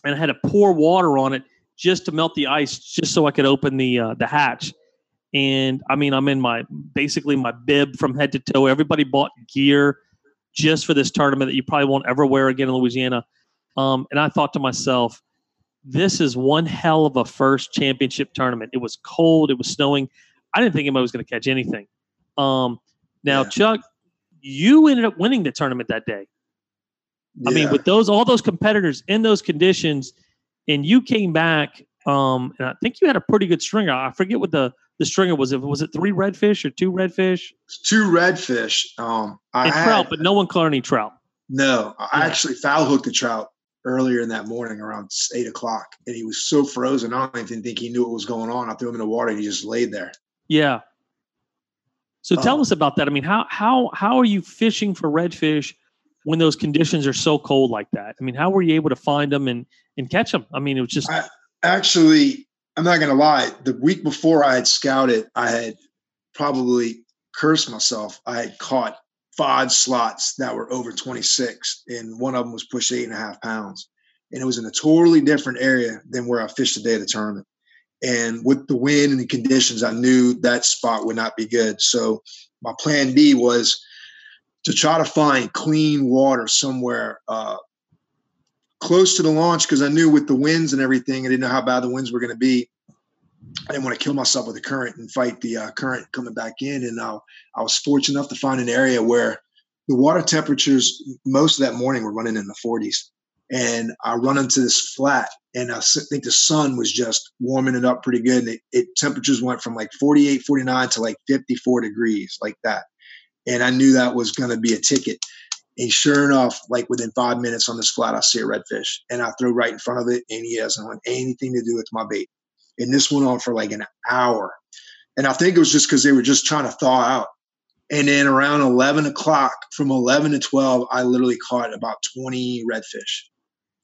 and I had to pour water on it just to melt the ice, just so I could open the uh, the hatch. And I mean, I'm in my basically my bib from head to toe. Everybody bought gear just for this tournament that you probably won't ever wear again in Louisiana. Um, and I thought to myself, this is one hell of a first championship tournament. It was cold, it was snowing. I didn't think anybody was going to catch anything. Um, now, yeah. Chuck, you ended up winning the tournament that day. Yeah. I mean, with those all those competitors in those conditions, and you came back, um, and I think you had a pretty good stringer. I forget what the the stringer was. It was it three redfish or two redfish? Two redfish. Um, I and had, trout, but no one caught any trout. No, I yeah. actually foul hooked a trout earlier in that morning around eight o'clock, and he was so frozen. I don't even think he knew what was going on. I threw him in the water, and he just laid there. Yeah. So tell um, us about that. I mean, how how how are you fishing for redfish when those conditions are so cold like that? I mean, how were you able to find them and and catch them? I mean, it was just I, actually. I'm not going to lie. The week before I had scouted, I had probably cursed myself. I had caught five slots that were over 26, and one of them was pushed eight and a half pounds. And it was in a totally different area than where I fished the day of the tournament. And with the wind and the conditions, I knew that spot would not be good. So my plan B was to try to find clean water somewhere uh, close to the launch because I knew with the winds and everything, I didn't know how bad the winds were going to be. I didn't want to kill myself with the current and fight the uh, current coming back in. And uh, I was fortunate enough to find an area where the water temperatures most of that morning were running in the 40s. And I run into this flat, and I think the sun was just warming it up pretty good. And it, it temperatures went from like 48, 49 to like 54 degrees, like that. And I knew that was going to be a ticket. And sure enough, like within five minutes on this flat, I see a redfish, and I throw right in front of it, and he hasn't want anything to do with my bait. And this went on for like an hour. And I think it was just because they were just trying to thaw out. And then around 11 o'clock, from 11 to 12, I literally caught about 20 redfish.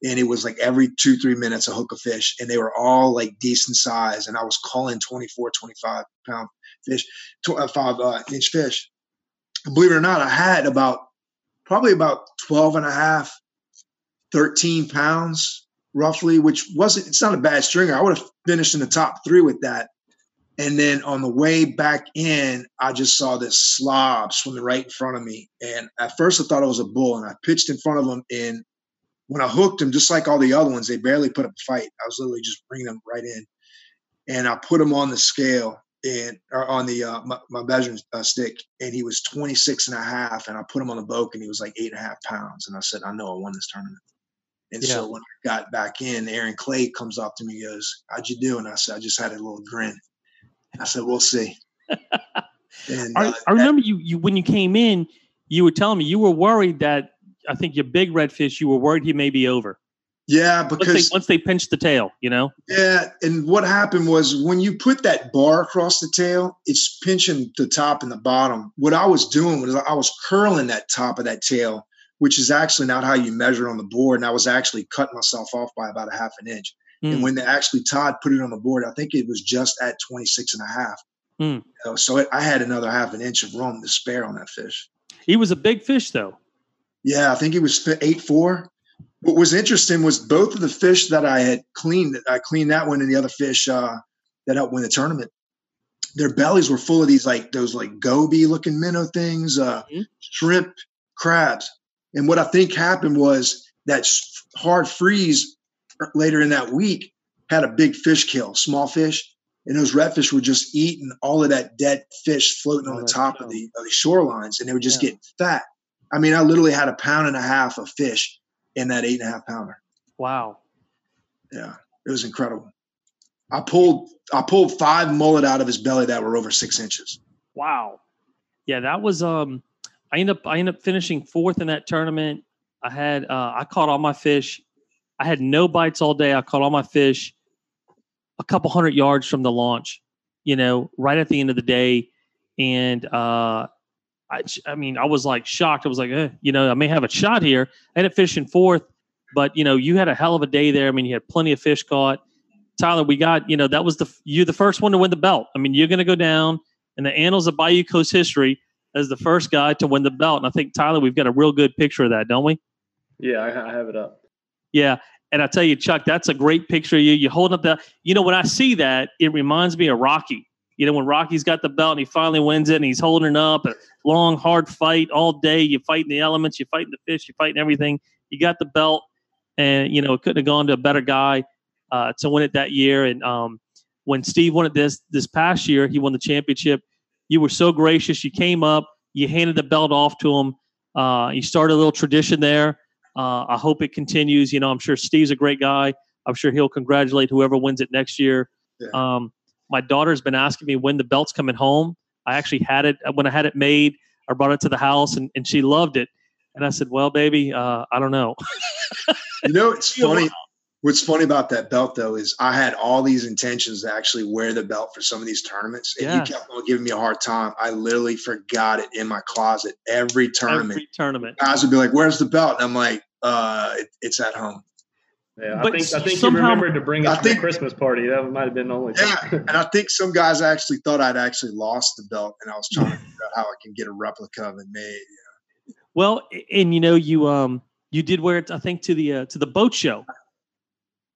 And it was like every two, three minutes, a hook of fish. And they were all like decent size. And I was calling 24, 25 pound fish, uh, five uh, inch fish. And believe it or not, I had about probably about 12 and a half, 13 pounds roughly, which wasn't, it's not a bad stringer. I would have finished in the top three with that. And then on the way back in, I just saw this slob swimming right in front of me. And at first I thought it was a bull and I pitched in front of him. And when I hooked him, just like all the other ones, they barely put up a fight. I was literally just bringing them right in. And I put him on the scale and on the uh, my, my measuring uh, stick and he was 26 and a half and i put him on the boat and he was like eight and a half pounds and i said i know i won this tournament and yeah. so when I got back in, Aaron Clay comes up to me, and goes, "How'd you do?" And I said, "I just had a little grin." I said, "We'll see." and, I, uh, I, remember you, you when you came in, you were telling me you were worried that I think your big redfish, you were worried he may be over. Yeah, because once they, once they pinched the tail, you know. Yeah, and what happened was when you put that bar across the tail, it's pinching the top and the bottom. What I was doing was I was curling that top of that tail which is actually not how you measure on the board. And I was actually cutting myself off by about a half an inch. Mm. And when they actually Todd put it on the board, I think it was just at 26 and a half. Mm. You know, so it, I had another half an inch of room to spare on that fish. He was a big fish though. Yeah, I think he was eight four. What was interesting was both of the fish that I had cleaned. I cleaned that one and the other fish uh, that helped win the tournament. Their bellies were full of these like those like goby looking minnow things, uh, mm-hmm. shrimp, crabs. And what I think happened was that hard freeze later in that week had a big fish kill, small fish, and those redfish were just eating all of that dead fish floating on the top of the, of the shorelines, and they were just yeah. getting fat. I mean, I literally had a pound and a half of fish in that eight and a half pounder. Wow. Yeah, it was incredible. I pulled I pulled five mullet out of his belly that were over six inches. Wow. Yeah, that was um I ended up I ended up finishing fourth in that tournament. I had uh I caught all my fish. I had no bites all day. I caught all my fish a couple hundred yards from the launch, you know, right at the end of the day. And uh I, I mean, I was like shocked. I was like, eh, you know, I may have a shot here. I ended up finishing fourth, but you know, you had a hell of a day there. I mean, you had plenty of fish caught. Tyler, we got, you know, that was the you're the first one to win the belt. I mean, you're going to go down in the annals of Bayou Coast history as the first guy to win the belt. And I think Tyler, we've got a real good picture of that, don't we? Yeah, I, I have it up. Yeah, and I tell you, Chuck, that's a great picture of you. You holding up that. you know, when I see that, it reminds me of Rocky. You know, when Rocky's got the belt and he finally wins it and he's holding it up, a long, hard fight all day. You're fighting the elements, you're fighting the fish, you're fighting everything. You got the belt, and you know, it couldn't have gone to a better guy uh, to win it that year. And um, when Steve won it this this past year, he won the championship. You were so gracious. You came up, you handed the belt off to him. Uh, you started a little tradition there. Uh, I hope it continues. You know, I'm sure Steve's a great guy. I'm sure he'll congratulate whoever wins it next year. Yeah. Um, my daughter's been asking me when the belt's coming home. I actually had it when I had it made. I brought it to the house and, and she loved it. And I said, "Well, baby, uh, I don't know." you know, it's funny. What's funny about that belt though is I had all these intentions to actually wear the belt for some of these tournaments, and yeah. you kept on giving me a hard time. I literally forgot it in my closet every tournament. Every tournament, guys would be like, "Where's the belt?" And I'm like, "Uh, it, it's at home." Yeah, but I think I think somehow, you remembered to bring it I to think, the Christmas party. That might have been the only. Yeah, and I think some guys actually thought I'd actually lost the belt, and I was trying to figure out how I can get a replica of it made. Well, and you know, you um, you did wear it. I think to the uh, to the boat show.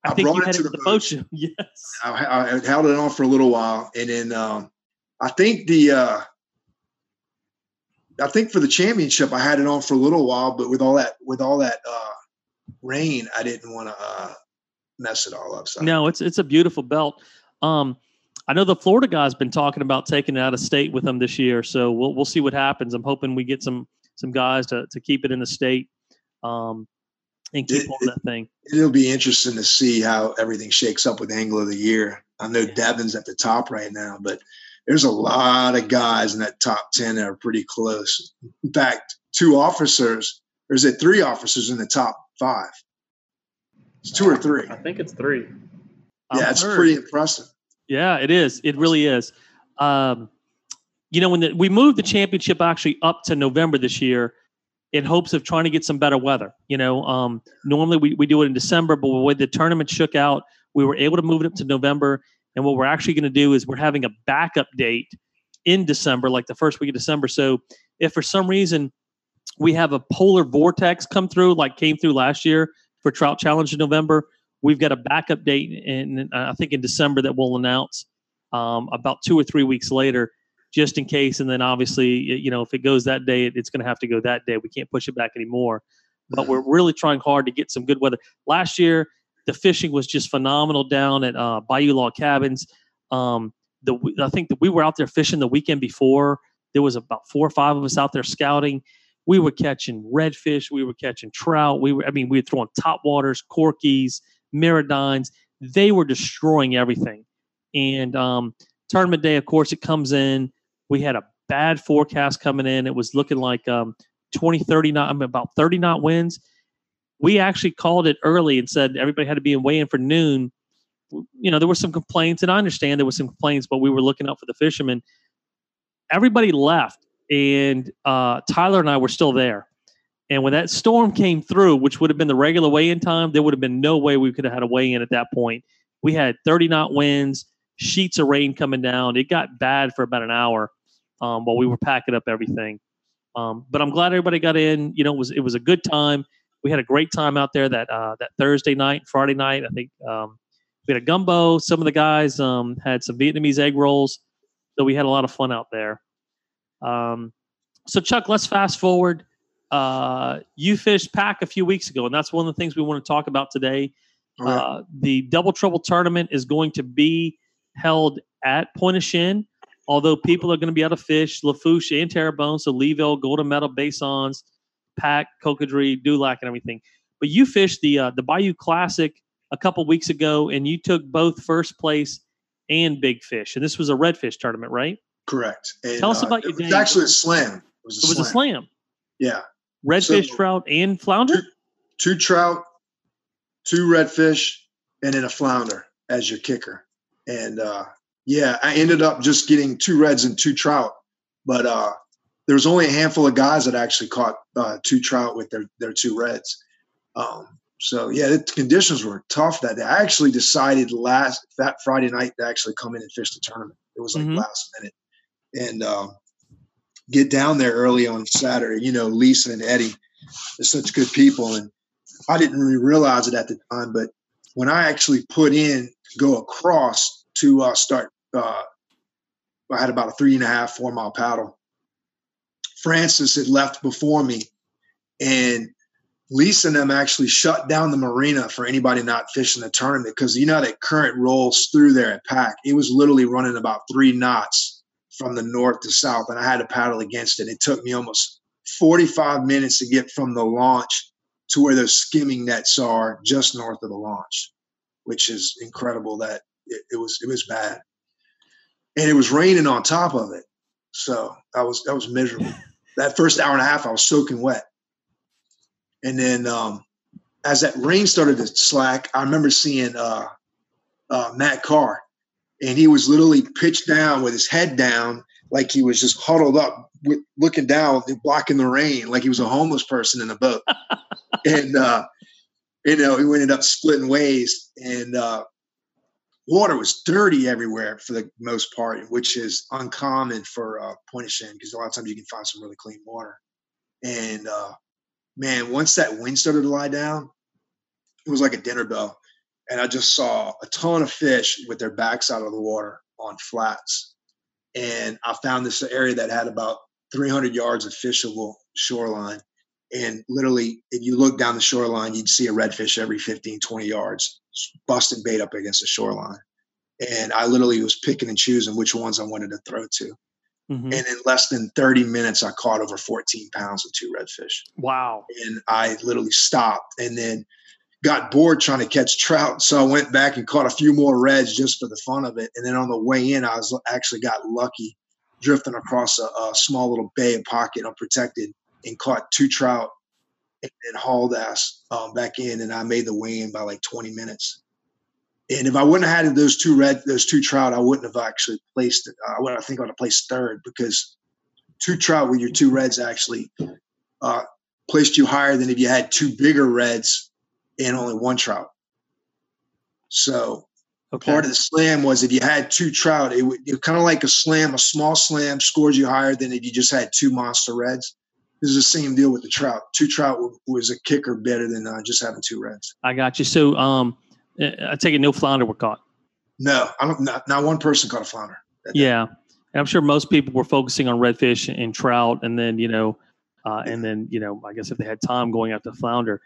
I, I think you had it to the, the boat show. Yes. I, I, held it on for a little while, and then um, I think the uh, I think for the championship, I had it on for a little while, but with all that with all that uh, rain, I didn't want to uh, mess it all up. So. No, it's it's a beautiful belt. Um, I know the Florida guy's been talking about taking it out of state with them this year, so we'll we'll see what happens. I'm hoping we get some some guys to to keep it in the state. Um, and keep it, on that thing. It'll be interesting to see how everything shakes up with Angler of the Year. I know yeah. Devin's at the top right now, but there's a lot of guys in that top 10 that are pretty close. In fact, two officers, there's it three officers in the top five. It's two or three. I think it's three. Yeah, i it's heard. pretty impressive. Yeah, it is. It really is. Um, you know, when the, we moved the championship actually up to November this year, in hopes of trying to get some better weather. You know, um, normally we, we do it in December, but the way the tournament shook out, we were able to move it up to November. And what we're actually going to do is we're having a backup date in December, like the first week of December. So if for some reason we have a polar vortex come through, like came through last year for Trout Challenge in November, we've got a backup date, in uh, I think in December that we'll announce um, about two or three weeks later just in case. And then obviously, you know, if it goes that day, it's going to have to go that day. We can't push it back anymore. But we're really trying hard to get some good weather. Last year, the fishing was just phenomenal down at uh, Bayou Log Cabins. Um, the I think that we were out there fishing the weekend before. There was about four or five of us out there scouting. We were catching redfish. We were catching trout. We were, I mean, we were throwing top waters, corkies, MirrOdines. They were destroying everything. And um, tournament day, of course, it comes in we had a bad forecast coming in. It was looking like um, 20, 30 knot, I mean, about 30 knot winds. We actually called it early and said everybody had to be in weigh in for noon. You know, there were some complaints, and I understand there were some complaints, but we were looking out for the fishermen. Everybody left, and uh, Tyler and I were still there. And when that storm came through, which would have been the regular weigh in time, there would have been no way we could have had a weigh in at that point. We had 30 knot winds, sheets of rain coming down. It got bad for about an hour um, while we were packing up everything. Um, but I'm glad everybody got in. You know, it was it was a good time. We had a great time out there that uh, that Thursday night, Friday night. I think um, we had a gumbo. Some of the guys um, had some Vietnamese egg rolls, so we had a lot of fun out there. Um, so Chuck, let's fast forward. Uh, you fished PAC a few weeks ago, and that's one of the things we want to talk about today. Right. Uh, the Double Trouble tournament is going to be held at Pointe-aux-Chenes although people are going to be able to fish Lafourche and Terrebonne, so Leeville, Golden Meadow, Bassons, PAC, Cocodrie, Dulac, and everything. But you fished the uh, the Bayou Classic a couple weeks ago, and you took both first place and big fish. And this was a redfish tournament, right? Correct. And, Tell us uh, about your it was day. actually a slam. It was a It was slam. a slam. Yeah. Redfish, So- trout, and flounder. Two trout, two redfish, and then a flounder as your kicker. And uh, yeah, I ended up just getting two reds and two trout. But uh, there was only a handful of guys that actually caught uh, two trout with their, their two reds. Um, so yeah, the conditions were tough that day. I actually decided last that Friday night to actually come in and fish the tournament. It was like Mhm. last minute, and um, get down there early on Saturday. You know, Lisa and Eddie, they're such good people, and I didn't really realize it at the time. But when I actually put in to go across to uh, start, uh, I had about a three and a half, four mile paddle. Francis had left before me, and Lisa and them actually shut down the marina for anybody not fishing the tournament because you know that current rolls through there at PAC. It was literally running about three knots from the north to south, and I had to paddle against it. It took me almost 45 minutes to get from the launch to where those skimming nets are just north of the launch, which is incredible that it, it was it was bad. And it was raining on top of it. So I was that was miserable. That first hour and a half I was soaking wet. And then um, as that rain started to slack, I remember seeing uh, uh, Matt Carr, and he was literally pitched down with his head down, like he was just huddled up, with, looking down, blocking the rain, like he was a homeless person in a boat. and uh, you know, we ended up splitting ways, and uh, water was dirty everywhere for the most part, which is uncommon for uh, Pointe-aux-Chenes because a lot of times you can find some really clean water. And uh, man, once that wind started to lie down, it was like a dinner bell. And I just saw a ton of fish with their backs out of the water on flats. And I found this area that had about 300 yards of fishable shoreline. And literally, if you look down the shoreline, you'd see a redfish every 15, 20 yards, busting bait up against the shoreline. And I literally was picking and choosing which ones I wanted to throw to. Mhm. And in less than 30 minutes, I caught over 14 pounds of two redfish Wow. and I literally stopped and then got bored trying to catch trout. So I went back and caught a few more reds just for the fun of it. And then on the way in, I was actually got lucky drifting across a, a small little bay of pocket unprotected and caught two trout and, and hauled ass um, back in. And I made the weigh in by like 20 minutes. And if I wouldn't have had those two red, those two trout, I wouldn't have actually placed it. I would, I think I would have placed third because two trout with your two reds actually uh, placed you higher than if you had two bigger reds and only one trout. So Okay. part of the slam was if you had two trout, it would kind of like a slam, a small slam scores you higher than if you just had two monster reds. This is the same deal with the trout. Two trout was a kicker better than uh, just having two reds. I got you. So, um, I take it no flounder were caught. No, I don't. Not, not one person caught a flounder. Yeah, and I'm sure most people were focusing on redfish and trout, and then you know, uh, and then you know, I guess if they had time going after flounder.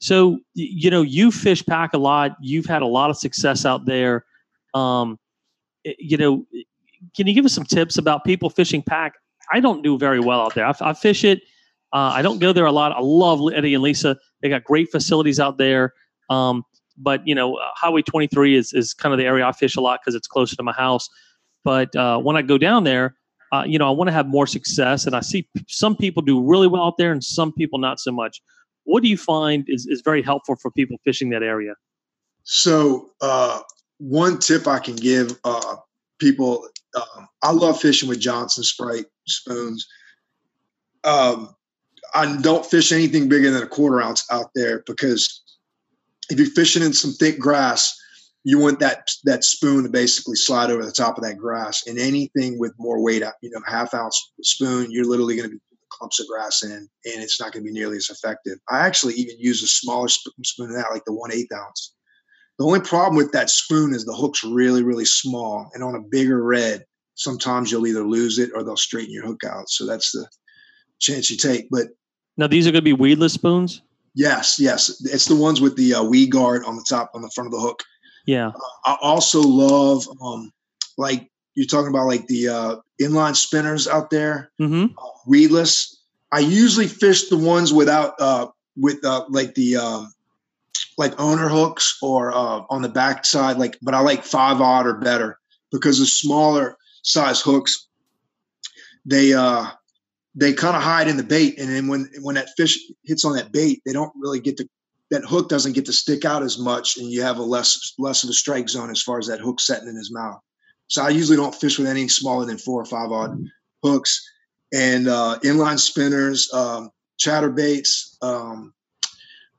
So you know, you fish PAC a lot. You've had a lot of success out there. Um, you know, can you give us some tips about people fishing PAC? I don't do very well out there. I, I fish it. Uh, I don't go there a lot. I love Eddie and Lisa. They got great facilities out there. Um, but you know, uh, Highway 23 is is kind of the area I fish a lot because it's closer to my house. But uh, when I go down there, uh, you know, I want to have more success, and I see p- some people do really well out there, and some people not so much. What do you find is, is very helpful for people fishing that area? So uh, one tip I can give uh, people, um, I love fishing with Johnson Sprite spoons. Um, I don't fish anything bigger than a quarter ounce out there because if you're fishing in some thick grass, you want that that spoon to basically slide over the top of that grass. And anything with more weight, you know, half ounce spoon, you're literally going to be clumps of grass in, and it's not going to be nearly as effective. I actually even use a smaller sp- spoon than that, like the one eighth ounce. The only problem with that spoon is the hook's really, really small, and on a bigger red, sometimes you'll either lose it or they'll straighten your hook out. So that's the chance you take. But Now these are going to be weedless spoons. yes, yes, it's the ones with the uh, weed guard on the top, on the front of the hook. Yeah. I also love, um, like you're talking about, like the uh, inline spinners out there, Mm-hmm. uh, weedless. I usually fish the ones without uh, with uh, like the um, like owner hooks or uh, on the back side, like. But I like five odd or better because the smaller size hooks, they uh they kind of hide in the bait, and then when when that fish hits on that bait, they don't really get to that hook doesn't get to stick out as much, and you have a less less of a strike zone as far as that hook setting in his mouth. So I usually don't fish with any smaller than four or five odd hooks and uh, inline spinners, um, chatter baits. Um,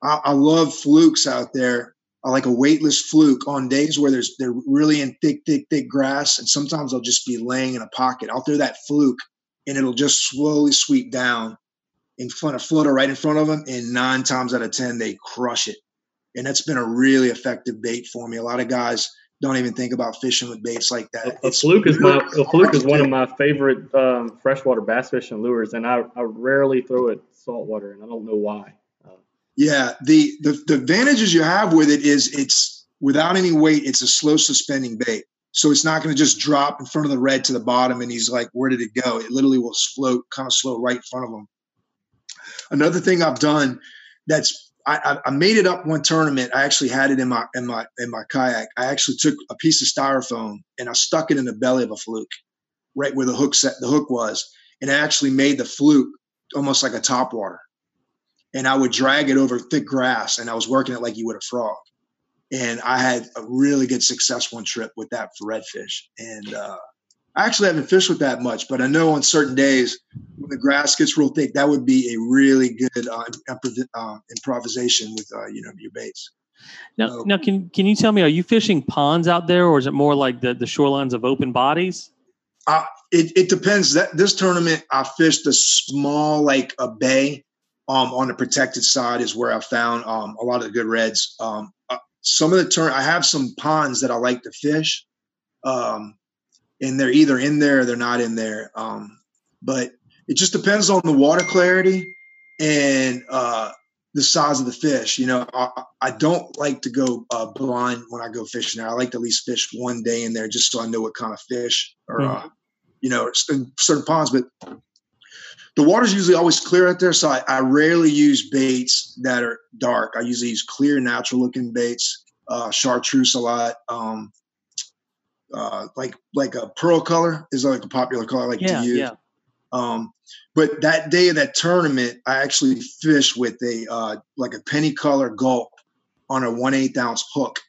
I, I, love flukes out there. I like a weightless fluke on days where there's they're really in thick, thick, thick grass, and sometimes I'll just be laying in a pocket. I'll throw that fluke, and it'll just slowly sweep down in front of flutter right in front of them, and nine times out of ten they crush it. And that's been a really effective bait for me. A lot of guys don't even think about fishing with baits like that. A, a fluke is my a fluke is one of my favorite um, freshwater bass fishing lures, and I, I rarely throw it saltwater, and I don't know why. Uh, yeah, the, the the advantages you have with it is it's without any weight. It's a slow suspending bait, so it's not going to just drop in front of the red to the bottom, and he's like, "Where did it go?" It literally will float kind of slow right in front of him. Another thing I've done that's I, I, made it up one tournament. I actually had it in my in my in my kayak. I actually took a piece of styrofoam and I stuck it in the belly of a fluke, right where the hook set the hook was, and I actually made the fluke almost like a top water. And I would drag it over thick grass, and I was working it like you would a frog. And I had a really good success one trip with that for redfish. And uh, I actually haven't fished with that much, but I know on certain days when the grass gets real thick, that would be a really good uh, uh, improvisation with uh, you know your baits. Now, so, now, can can you tell me, are you fishing ponds out there, or is it more like the the shorelines of open bodies? Uh, it it depends. That this tournament, I fished a small like a bay. Um, on the protected side is where I found um, a lot of the good reds. Um, uh, some of the turn, I have some ponds that I like to fish. Um, and they're either in there or they're not in there. Um, but it just depends on the water clarity and uh, the size of the fish. You know, I, I don't like to go uh, blind when I go fishing there. I like to at least fish one day in there just so I know what kind of fish or, mm-hmm. uh, you know, in certain ponds. But the water's usually always clear out there. So I, I rarely use baits that are dark. I usually use clear, natural looking baits, uh, chartreuse a lot. Um, uh, like like a pearl color is like a popular color I like yeah, to use. Yeah. Um, but that day of that tournament, I actually fished with a uh, like a penny color gulp on a one eighth ounce hook,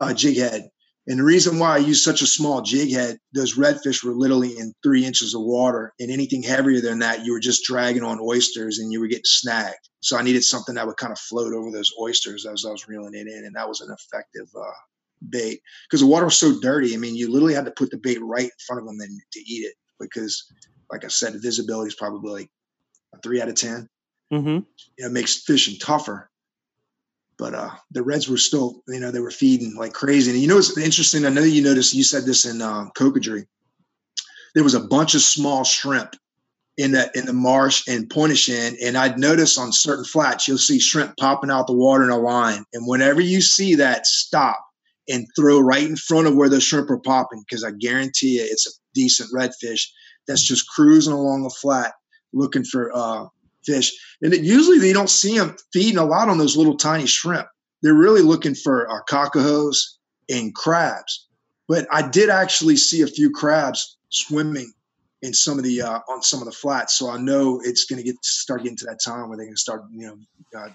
uh, jig head. And the reason why I used such a small jig head, those redfish were literally in three inches of water, and anything heavier than that, you were just dragging on oysters and you were getting snagged. So I needed something that would kind of float over those oysters as I was reeling it in, and that was an effective uh, bait because the water was so dirty. I mean, you literally had to put the bait right in front of them then to eat it because, like I said, the visibility is probably like a three out of 10 mm-hmm. You know, it makes fishing tougher. But uh, the reds were still, you know, they were feeding like crazy. And you know, it's interesting. I know you noticed. You said this in um, Cocodrie. There was a bunch of small shrimp in that in the marsh and Pointe-au-Chien. And I'd notice on certain flats, you'll see shrimp popping out the water in a line. And whenever you see that, stop and throw right in front of where the shrimp are popping because I guarantee you it's a decent redfish that's just cruising along a flat looking for uh, fish. And it, usually they don't see them feeding a lot on those little tiny shrimp. They're really looking for uh, and crabs. But I did actually see a few crabs swimming in some of the uh, on some of the flats, so I know it's going to get start getting to that time where they can start you know uh,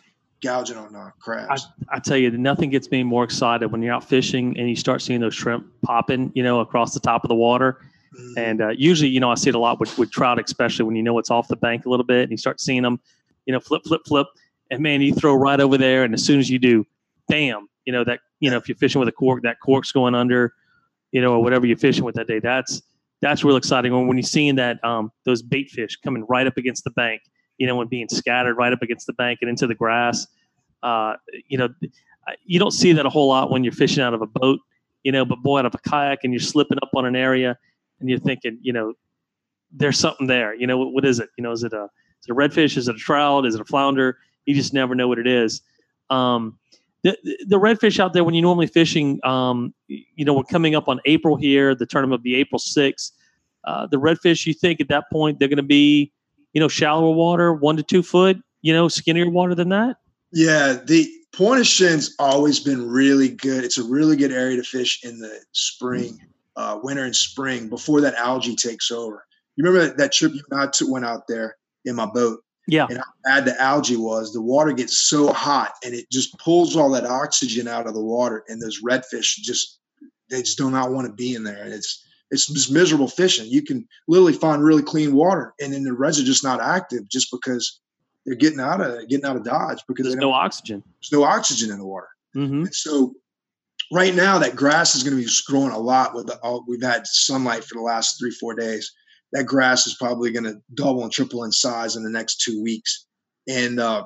gouging on uh, crabs. I, I, tell you, nothing gets me more excited when you're out fishing and you start seeing those shrimp popping, you know, across the top of the water. Mm-hmm. And uh, usually, you know, I see it a lot with, with trout, especially when you know it's off the bank a little bit and you start seeing them, you know, flip, flip, flip. And man, you throw right over there. And as soon as you do, bam, you know, that, you know, if you're fishing with a cork, that cork's going under, you know, or whatever you're fishing with that day. That's, that's real exciting when, when you're seeing that, um, those bait fish coming right up against the bank you know, and being scattered right up against the bank and into the grass. Uh, you know, you don't see that a whole lot when you're fishing out of a boat, you know, but boy, out of a kayak and you're slipping up on an area and you're thinking, you know, there's something there. You know, what, what is it? You know, is it a, is it a redfish? Is it a trout? Is it a flounder? You just never know what it is. Um, the, the redfish out there when you're normally fishing, um, you know, we're coming up on April here. The tournament will be April 6th. Uh, the redfish, you think at that point they're going to be you know, shallower water, one to two foot, you know, skinnier water than that? Yeah, the Point of Shin's always been really good. It's a really good area to fish in the spring, uh, winter and spring before that algae takes over. You remember that, that trip you and I took, went out there in my boat? Yeah. And how bad the algae was. The water gets so hot and it just pulls all that oxygen out of the water, and those redfish just they just do not want to be in there. And it's it's just miserable fishing. You can literally find really clean water, and then the reds are just not active just because they're getting out of getting out of Dodge because there's no oxygen. There's no oxygen in the water. Mm-hmm. So right now, that grass is going to be growing a lot. With the, all, we've had sunlight for the last three four days. That grass is probably going to double and triple in size in the next two weeks. And uh,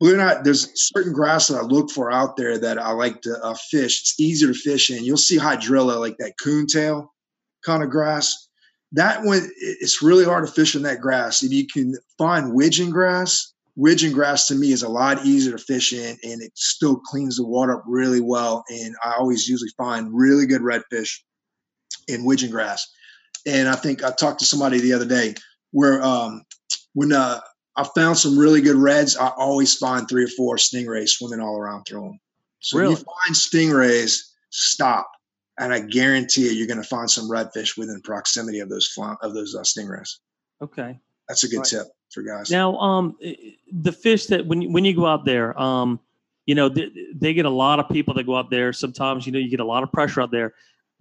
believe it or not, there's certain grass that I look for out there that I like to uh, fish. It's easier to fish in. You'll see hydrilla like that coontail kind of grass that one it's really hard to fish in that grass. If you can find widgeon grass, widgeon grass to me is a lot easier to fish in, and it still cleans the water up really well. And I always usually find really good redfish in widgeon grass. And I think I talked to somebody the other day where um, when uh, I found some really good reds, I always find three or four stingrays swimming all around through them. So really? you find stingrays, stop and I guarantee you, you're going to find some redfish within proximity of those of those uh, stingrays. Okay, that's a good right. tip for guys. Now, um, the fish that when when you go out there, um, you know, they, they get a lot of people that go out there. Sometimes, you know, you get a lot of pressure out there.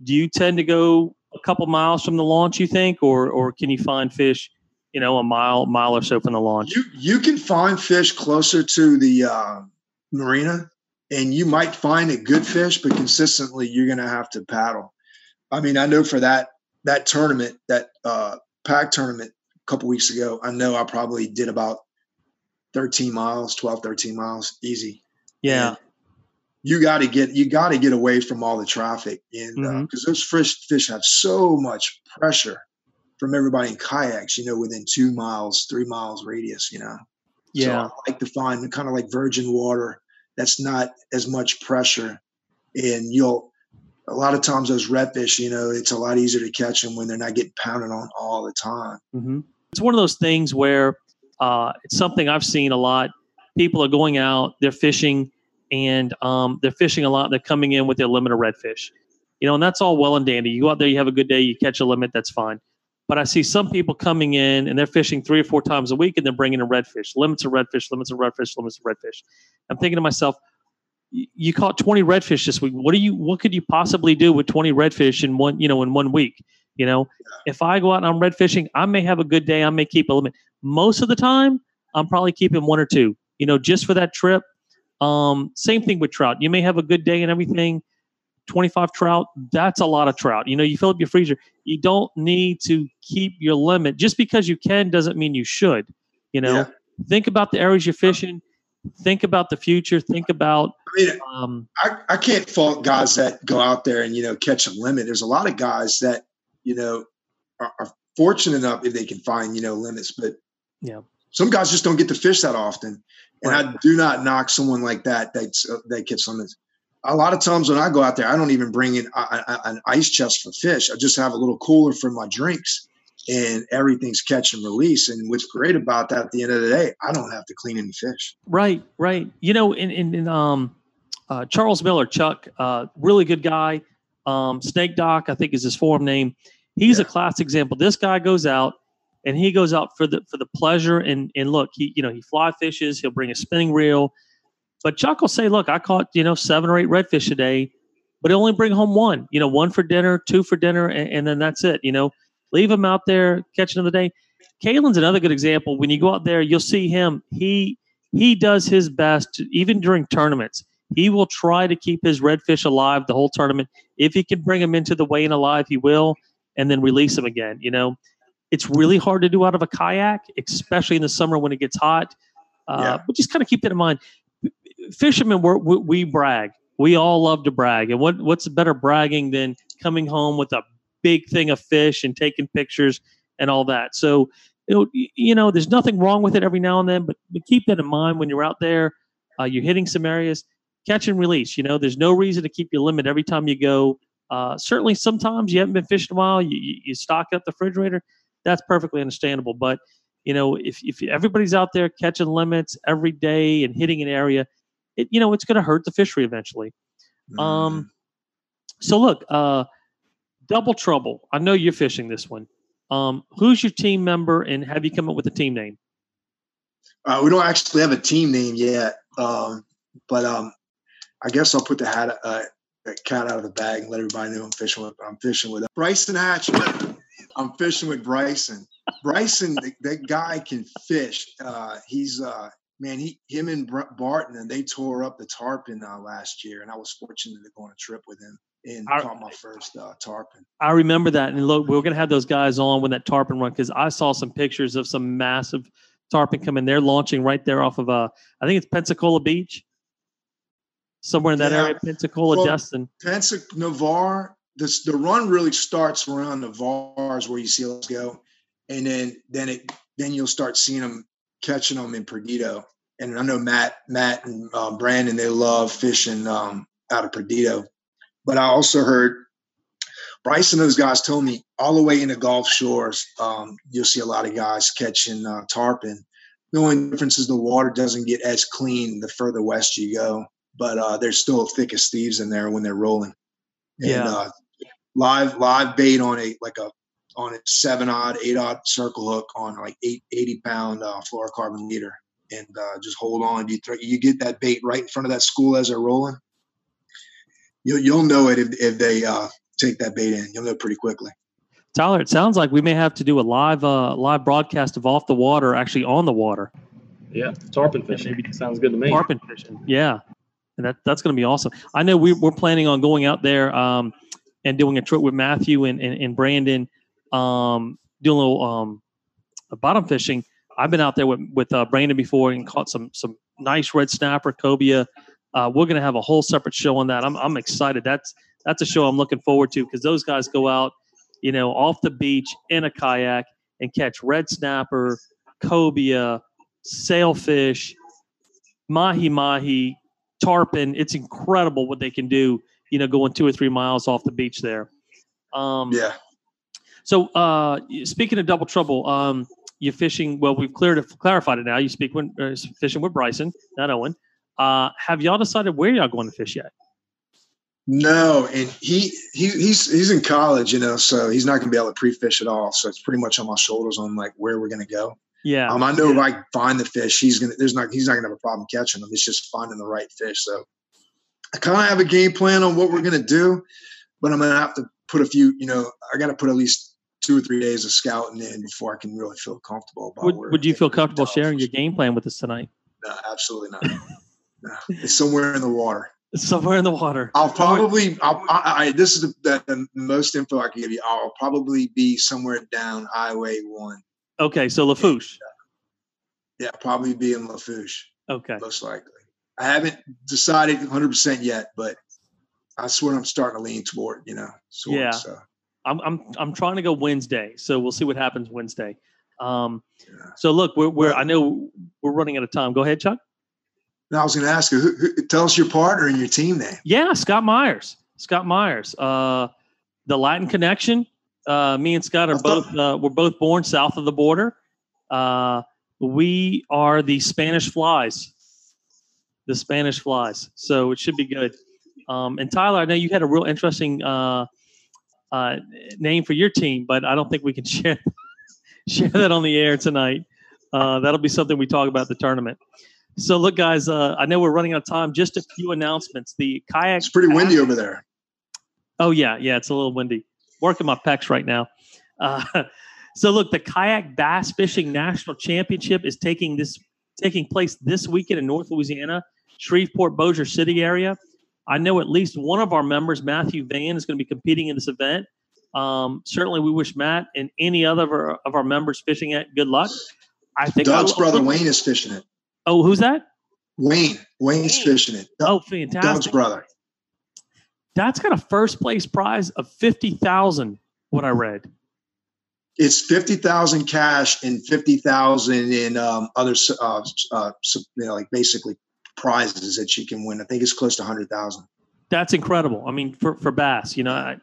Do you tend to go a couple miles from the launch? You think, or or can you find fish? You know, a mile mile or so from the launch. You you can find fish closer to the uh, marina and you might find a good fish, but consistently you're going to have to paddle. I mean, I know for that that tournament, that uh, PAC tournament a couple weeks ago, I know I probably did about 13 miles, 12, 13 miles, easy. Yeah. And you got to get you got to get away from all the traffic, and because mm-hmm. uh, those fish fish have so much pressure from everybody in kayaks, you know, within two miles, three miles radius, you know. Yeah. So I like to find kind of like virgin water that's not as much pressure. And you'll, a lot of times those redfish, you know, it's a lot easier to catch them when they're not getting pounded on all the time. Mm-hmm. It's one of those things where uh, it's something I've seen a lot. People are going out, they're fishing, and um, they're fishing a lot. They're coming in with their limit of redfish, you know, and that's all well and dandy. You go out there, you have a good day, you catch a limit, that's fine. But I see some people coming in and they're fishing three or four times a week and they're bringing in redfish, limits of redfish, limits of redfish, limits of redfish. I'm thinking to myself, you caught 20 redfish this week. What do you? What could you possibly do with 20 redfish in one? You know, in one week. You know, if I go out and I'm red fishing, I may have a good day. I may keep a limit. Most of the time, I'm probably keeping one or two. You know, just for that trip. Um, same thing with trout. You may have a good day and everything. 25 trout, that's a lot of trout. You know, you fill up your freezer. You don't need to keep your limit. Just because you can doesn't mean you should. You know, yeah. think about the areas you're fishing. Think about the future. Think about. I mean, um, I, I can't fault guys that go out there and, you know, catch a limit. There's a lot of guys that, you know, are, are fortunate enough if they can find, you know, limits, but yeah, some guys just don't get to fish that often. And right. I do not knock someone like that that's, uh, that gets limits a lot of times when I go out there, I don't even bring in a, a, an ice chest for fish. I just have a little cooler for my drinks, and everything's catch and release. And what's great about that, at the end of the day, I don't have to clean any fish. Right, right. You know, in in, in um, uh, Charles Miller, Chuck, uh, really good guy. Um, Snake Doc, I think is his forum name. He's yeah. a class example. This guy goes out and he goes out for the for the pleasure and and look, he you know he fly fishes. He'll bring a spinning reel but Chuck will say, look, I caught, you know, seven or eight redfish a day, but he'll only bring home one, you know, one for dinner, two for dinner, and, and then that's it. You know, leave him out there, catch another day. Kalen's another good example. When you go out there, you'll see him. He he does his best, to, even during tournaments. He will try to keep his redfish alive the whole tournament. If he can bring them into the weigh-in alive, he will, and then release them again. You know, it's really hard to do out of a kayak, especially in the summer when it gets hot. Uh, yeah. But just kind of keep that in mind fishermen we we brag. We all love to brag, and what what's better bragging than coming home with a big thing of fish and taking pictures and all that. So you know, you know, there's nothing wrong with it every now and then, but, but keep that in mind when you're out there. Uh, you're hitting some areas, catch and release. You know, there's no reason to keep your limit every time you go. Uh, certainly, sometimes you haven't been fishing a while, you, you, you stock up the refrigerator. That's perfectly understandable. But you know, if if everybody's out there catching limits every day and hitting an area, it you know it's going to hurt the fishery eventually. Mm. Um, so look, uh, double trouble. I know you're fishing this one. Um, who's your team member, and have you come up with a team name? Uh, we don't actually have a team name yet, um, but um, I guess I'll put the hat, uh, the cat out of the bag and let everybody know I'm fishing with. I'm fishing with Bryson Hatcher. I'm fishing with Bryson. Bryson, that guy can fish. Uh, he's uh, man, he, him and Barton, and they tore up the tarpon uh, last year, and I was fortunate to go on a trip with him and I- caught my first uh, tarpon. I remember that, and look, we're gonna have those guys on when that tarpon run because I saw some pictures of some massive tarpon coming. They're launching right there off of uh, I think it's Pensacola Beach, somewhere in that Yeah. area, Pensacola, Well, Destin. Pensac Navarre, this the run really starts around Navarre's where you see us go, and then then it then you'll start seeing them catching them in Perdido. And I know Matt Matt and uh, Brandon they love fishing um, out of Perdido, but I also heard Bryce and those guys told me all the way into Gulf Shores, um, you'll see a lot of guys catching uh, tarpon. The only difference is the water doesn't get as clean the further west you go, but uh, there's still thick as thieves in there when they're rolling. And, Yeah. uh, live live bait on a like a on a seven odd eight odd circle hook on like eight, 80 pound uh, fluorocarbon leader and uh, just hold on you throw, you get that bait right in front of that school as they're rolling you'll, you'll know it if, if they uh, take that bait in you'll know pretty quickly Tyler, it sounds like we may have to do a live uh, live broadcast of off the water, actually on the water. Yeah, tarpon fishing sounds good to me. tarpon fishing. Yeah, and that that's going to be awesome. I know we, we're planning on going out there um, and doing a trip with Matthew and, and, and Brandon, um, doing a little um, bottom fishing. I've been out there with with uh, Brandon before and caught some some nice red snapper, cobia. Uh, we're going to have a whole separate show on that. I'm I'm excited. That's that's a show I'm looking forward to because those guys go out, you know, off the beach in a kayak and catch red snapper, cobia, sailfish, mahi mahi, tarpon. It's incredible what they can do. You know, going two or three miles off the beach there. Um, yeah So, uh, speaking of double trouble, um, you're fishing. Well, we've cleared it, clarified it now. You speak when uh, fishing with Bryson, not Owen. Uh, have y'all decided where y'all going to fish yet? no and he, he he's he's in college you know so he's not going to be able to pre-fish at all so it's pretty much on my shoulders on like where we're going to go Yeah, Um, I know if I find the fish, he's gonna. There's not. He's not gonna have a problem catching them. It's just finding the right fish. So I kind of have a game plan on what we're gonna do, but I'm gonna have to put a few. You know, I got to put at least two or three days of scouting in before I can really feel comfortable about. would, where would you feel comfortable sharing your game plan with us tonight? No, absolutely not. no, it's somewhere in the water. It's somewhere in the water. I'll probably. I'll, I, I, this is the, the, the most info I can give you. I'll probably be somewhere down Highway One. Okay, so Lafourche. Yeah, probably be in Lafourche. Okay, most likely. I haven't decided 100% yet, but that's what I'm starting to lean toward, you know. Sort Yeah. So, I'm I'm I'm trying to go Wednesday, so we'll see what happens Wednesday. Um, so look, we're, we're I know we're running out of time. Go ahead, Chuck. Now, I was going to ask you, who, who, tell us your partner and your team name. Yeah, Scott Myers. Scott Myers. Uh, the Latin Connection. Uh, me and Scott are thought- both uh, we're both born south of the border. Uh, we are the Spanish Flies. The Spanish Flies. So it should be good. Um, and Tyler, I know you had a real interesting uh, name for your team, but I don't think we can share share that on the air tonight. Uh, that'll be something we talk about the tournament. So look, guys, uh, I know we're running out of time. Just a few announcements. The kayak. It's pretty windy over there. Oh yeah, yeah, it's a little windy. Working my pecs right now. Uh, so look, the kayak bass fishing national championship is taking this taking place this weekend in North Louisiana, Shreveport, Bossier City area. I know at least one of our members, Matthew Van, is going to be competing in this event. Um, certainly, we wish Matt and any other of our, of our members fishing it good luck. I think Doug's I'll- brother Wayne is fishing it. Oh, who's that? Wayne. Wayne's Wayne. fishing it. Oh, fantastic! Doug's brother. That's got a first place prize of fifty thousand. What I read. It's 50,000 cash and 50,000 in um, other, uh, uh, you know, like basically prizes that you can win. I think it's close to 100,000. That's incredible. I mean, for, for bass, you know, I,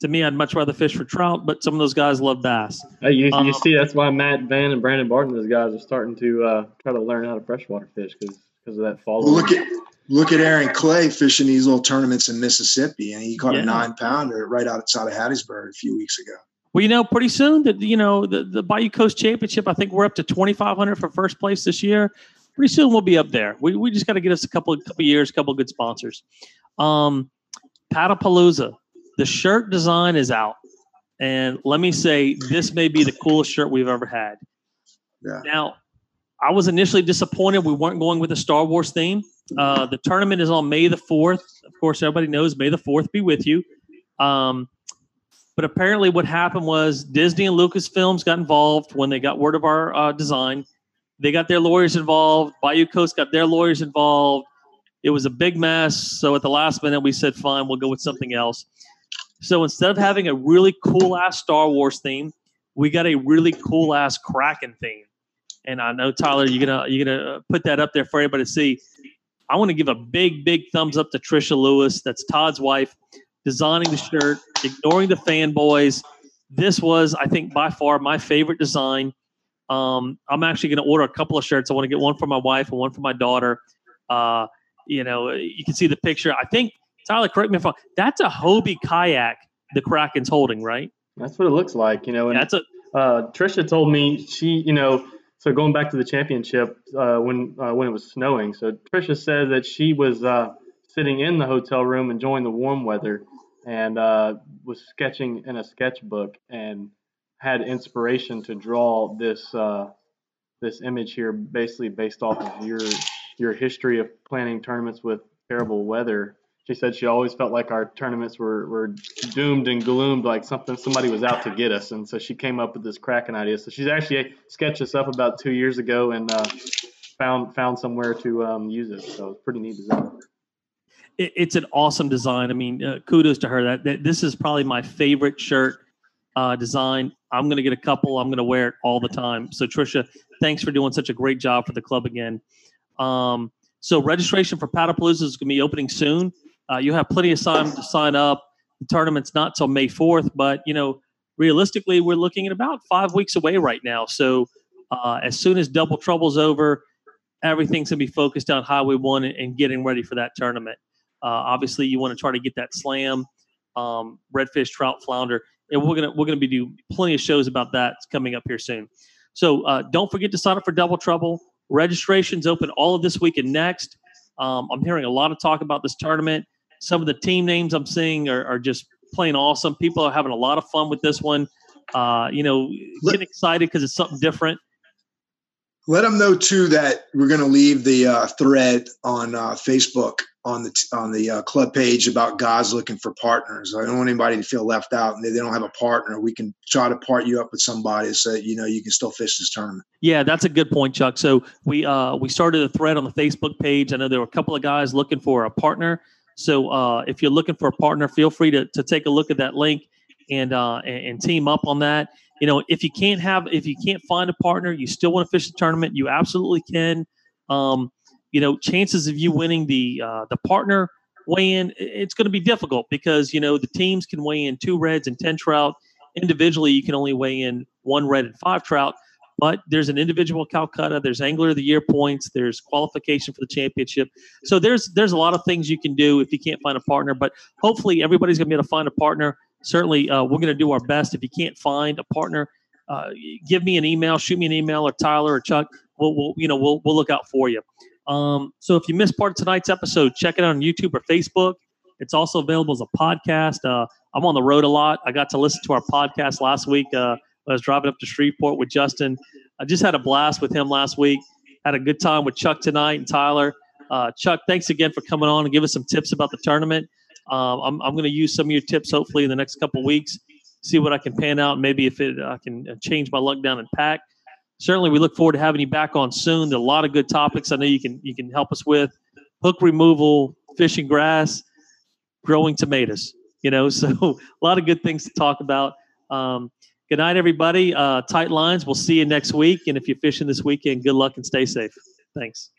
To me, I'd much rather fish for trout, but some of those guys love bass. Hey, you, Um, you see, that's why Matt Van and Brandon Barton, those guys, are starting to uh, try to learn how to freshwater fish because of that follow. Well, look at look at Aaron Clay fishing these little tournaments in Mississippi, and he caught Yeah. a nine pounder right outside of Hattiesburg a few weeks ago. Well, you know, pretty soon that you know the the Bayou Coast Championship. I think we're up to twenty five hundred for first place this year. Pretty soon we'll be up there. We we just got to get us a couple couple years, a couple good sponsors. Um, Paddlepalooza, the shirt design is out, and let me say this may be the coolest shirt we've ever had. Yeah. Now, I was initially disappointed we weren't going with a Star Wars theme. Uh, the tournament is on May the fourth. Of course, everybody knows May the fourth be with you. Um, but apparently, what happened was Disney and Lucasfilms got involved when they got word of our uh, design. They got their lawyers involved. Bayou Coast got their lawyers involved. It was a big mess. So at the last minute, we said, "Fine, we'll go with something else." So instead of having a really cool ass Star Wars theme, we got a really cool ass Kraken theme. And I know Tyler, you're gonna you're gonna uh, put that up there for everybody to see. I want to give a big, big thumbs up to Trisha Lewis. That's Todd's wife designing the shirt, ignoring the fanboys. This was, I think, by far my favorite design. Um, I'm actually going to order a couple of shirts. I want to get one for my wife and one for my daughter. Uh, you know, you can see the picture. I think Tyler, correct me if I'm. That's a Hobie kayak the Kraken's holding, right? That's what it looks like, you know. And That's a uh, Trisha told me she, you know, so going back to the championship uh, when uh, when it was snowing. So Trisha said that she was uh, sitting in the hotel room enjoying the warm weather and uh, was sketching in a sketchbook and had inspiration to draw this uh, this image here, basically based off of your your history of planning tournaments with terrible weather. She said she always felt like our tournaments were, were doomed and gloomed, like something somebody was out to get us, and so she came up with this Kraken idea. So she's actually sketched this up about two years ago and uh, found found somewhere to um, use it. So it's pretty neat design. it, it's an awesome design. I mean, uh, kudos to her. That, that this is probably my favorite shirt uh, design. I'm going to get a couple. I'm going to wear it all the time. So Trisha, thanks for doing such a great job for the club again. Um, so registration for Paddlepalooza is going to be opening soon. Uh, you have plenty of time to sign up. The tournament's not till May 4th, but you know, realistically, we're looking at about five weeks away right now. So uh, as soon as Double Trouble's over, everything's going to be focused on Highway One and, and getting ready for that tournament. Uh, obviously, you want to try to get that slam, um, redfish, trout, flounder, and we're gonna we're gonna be doing plenty of shows about that coming up here soon. So uh, don't forget to sign up for Double Trouble. Registration's open all of this week and next. Um, I'm hearing a lot of talk about this tournament. Some of the team names I'm seeing are, are just plain awesome. People are having a lot of fun with this one. Uh, you know, getting excited because it's something different. Let them know too that we're going to leave the uh, thread on uh, Facebook on the on the uh, club page about guys looking for partners. I don't want anybody to feel left out and they don't have a partner. We can try to part you up with somebody so that, you know you can still fish this tournament. Yeah, that's a good point, Chuck. So we uh, we started a thread on the Facebook page. I know there were a couple of guys looking for a partner. So uh, if you're looking for a partner, feel free to, to take a look at that link and, uh, and team up on that. You know, if you can't have if you can't find a partner, you still want to fish the tournament. You absolutely can. Um, you know, chances of you winning the uh, the partner weigh in, it's going to be difficult because you know the teams can weigh in two reds and ten trout. Individually, you can only weigh in one red and five trout. But there's an individual Calcutta. There's Angler of the Year points. There's qualification for the championship. So there's there's a lot of things you can do if you can't find a partner. But hopefully everybody's going to be able to find a partner. Certainly, uh, we're going to do our best. If you can't find a partner, uh, give me an email, shoot me an email, or Tyler or Chuck. We'll, we'll you know we'll we'll look out for you. Um, so if you missed part of tonight's episode, check it out on YouTube or Facebook. It's also available as a podcast. Uh, I'm on the road a lot. I got to listen to our podcast last week. Uh, I was driving up to Shreveport with Justin. I just had a blast with him last week. Had a good time with Chuck tonight and Tyler. Uh, Chuck, thanks again for coming on and give us some tips about the tournament. Um, I'm, I'm going to use some of your tips hopefully in the next couple weeks. See what I can pan out. Maybe if it I can change my luck down and PAC. Certainly, we look forward to having you back on soon. There are a lot of good topics I know you can you can help us with: hook removal, fishing grass, growing tomatoes. You know, so a lot of good things to talk about. Um, good night, everybody. Uh, tight lines. We'll see you next week. And if you're fishing this weekend, good luck and stay safe. Thanks.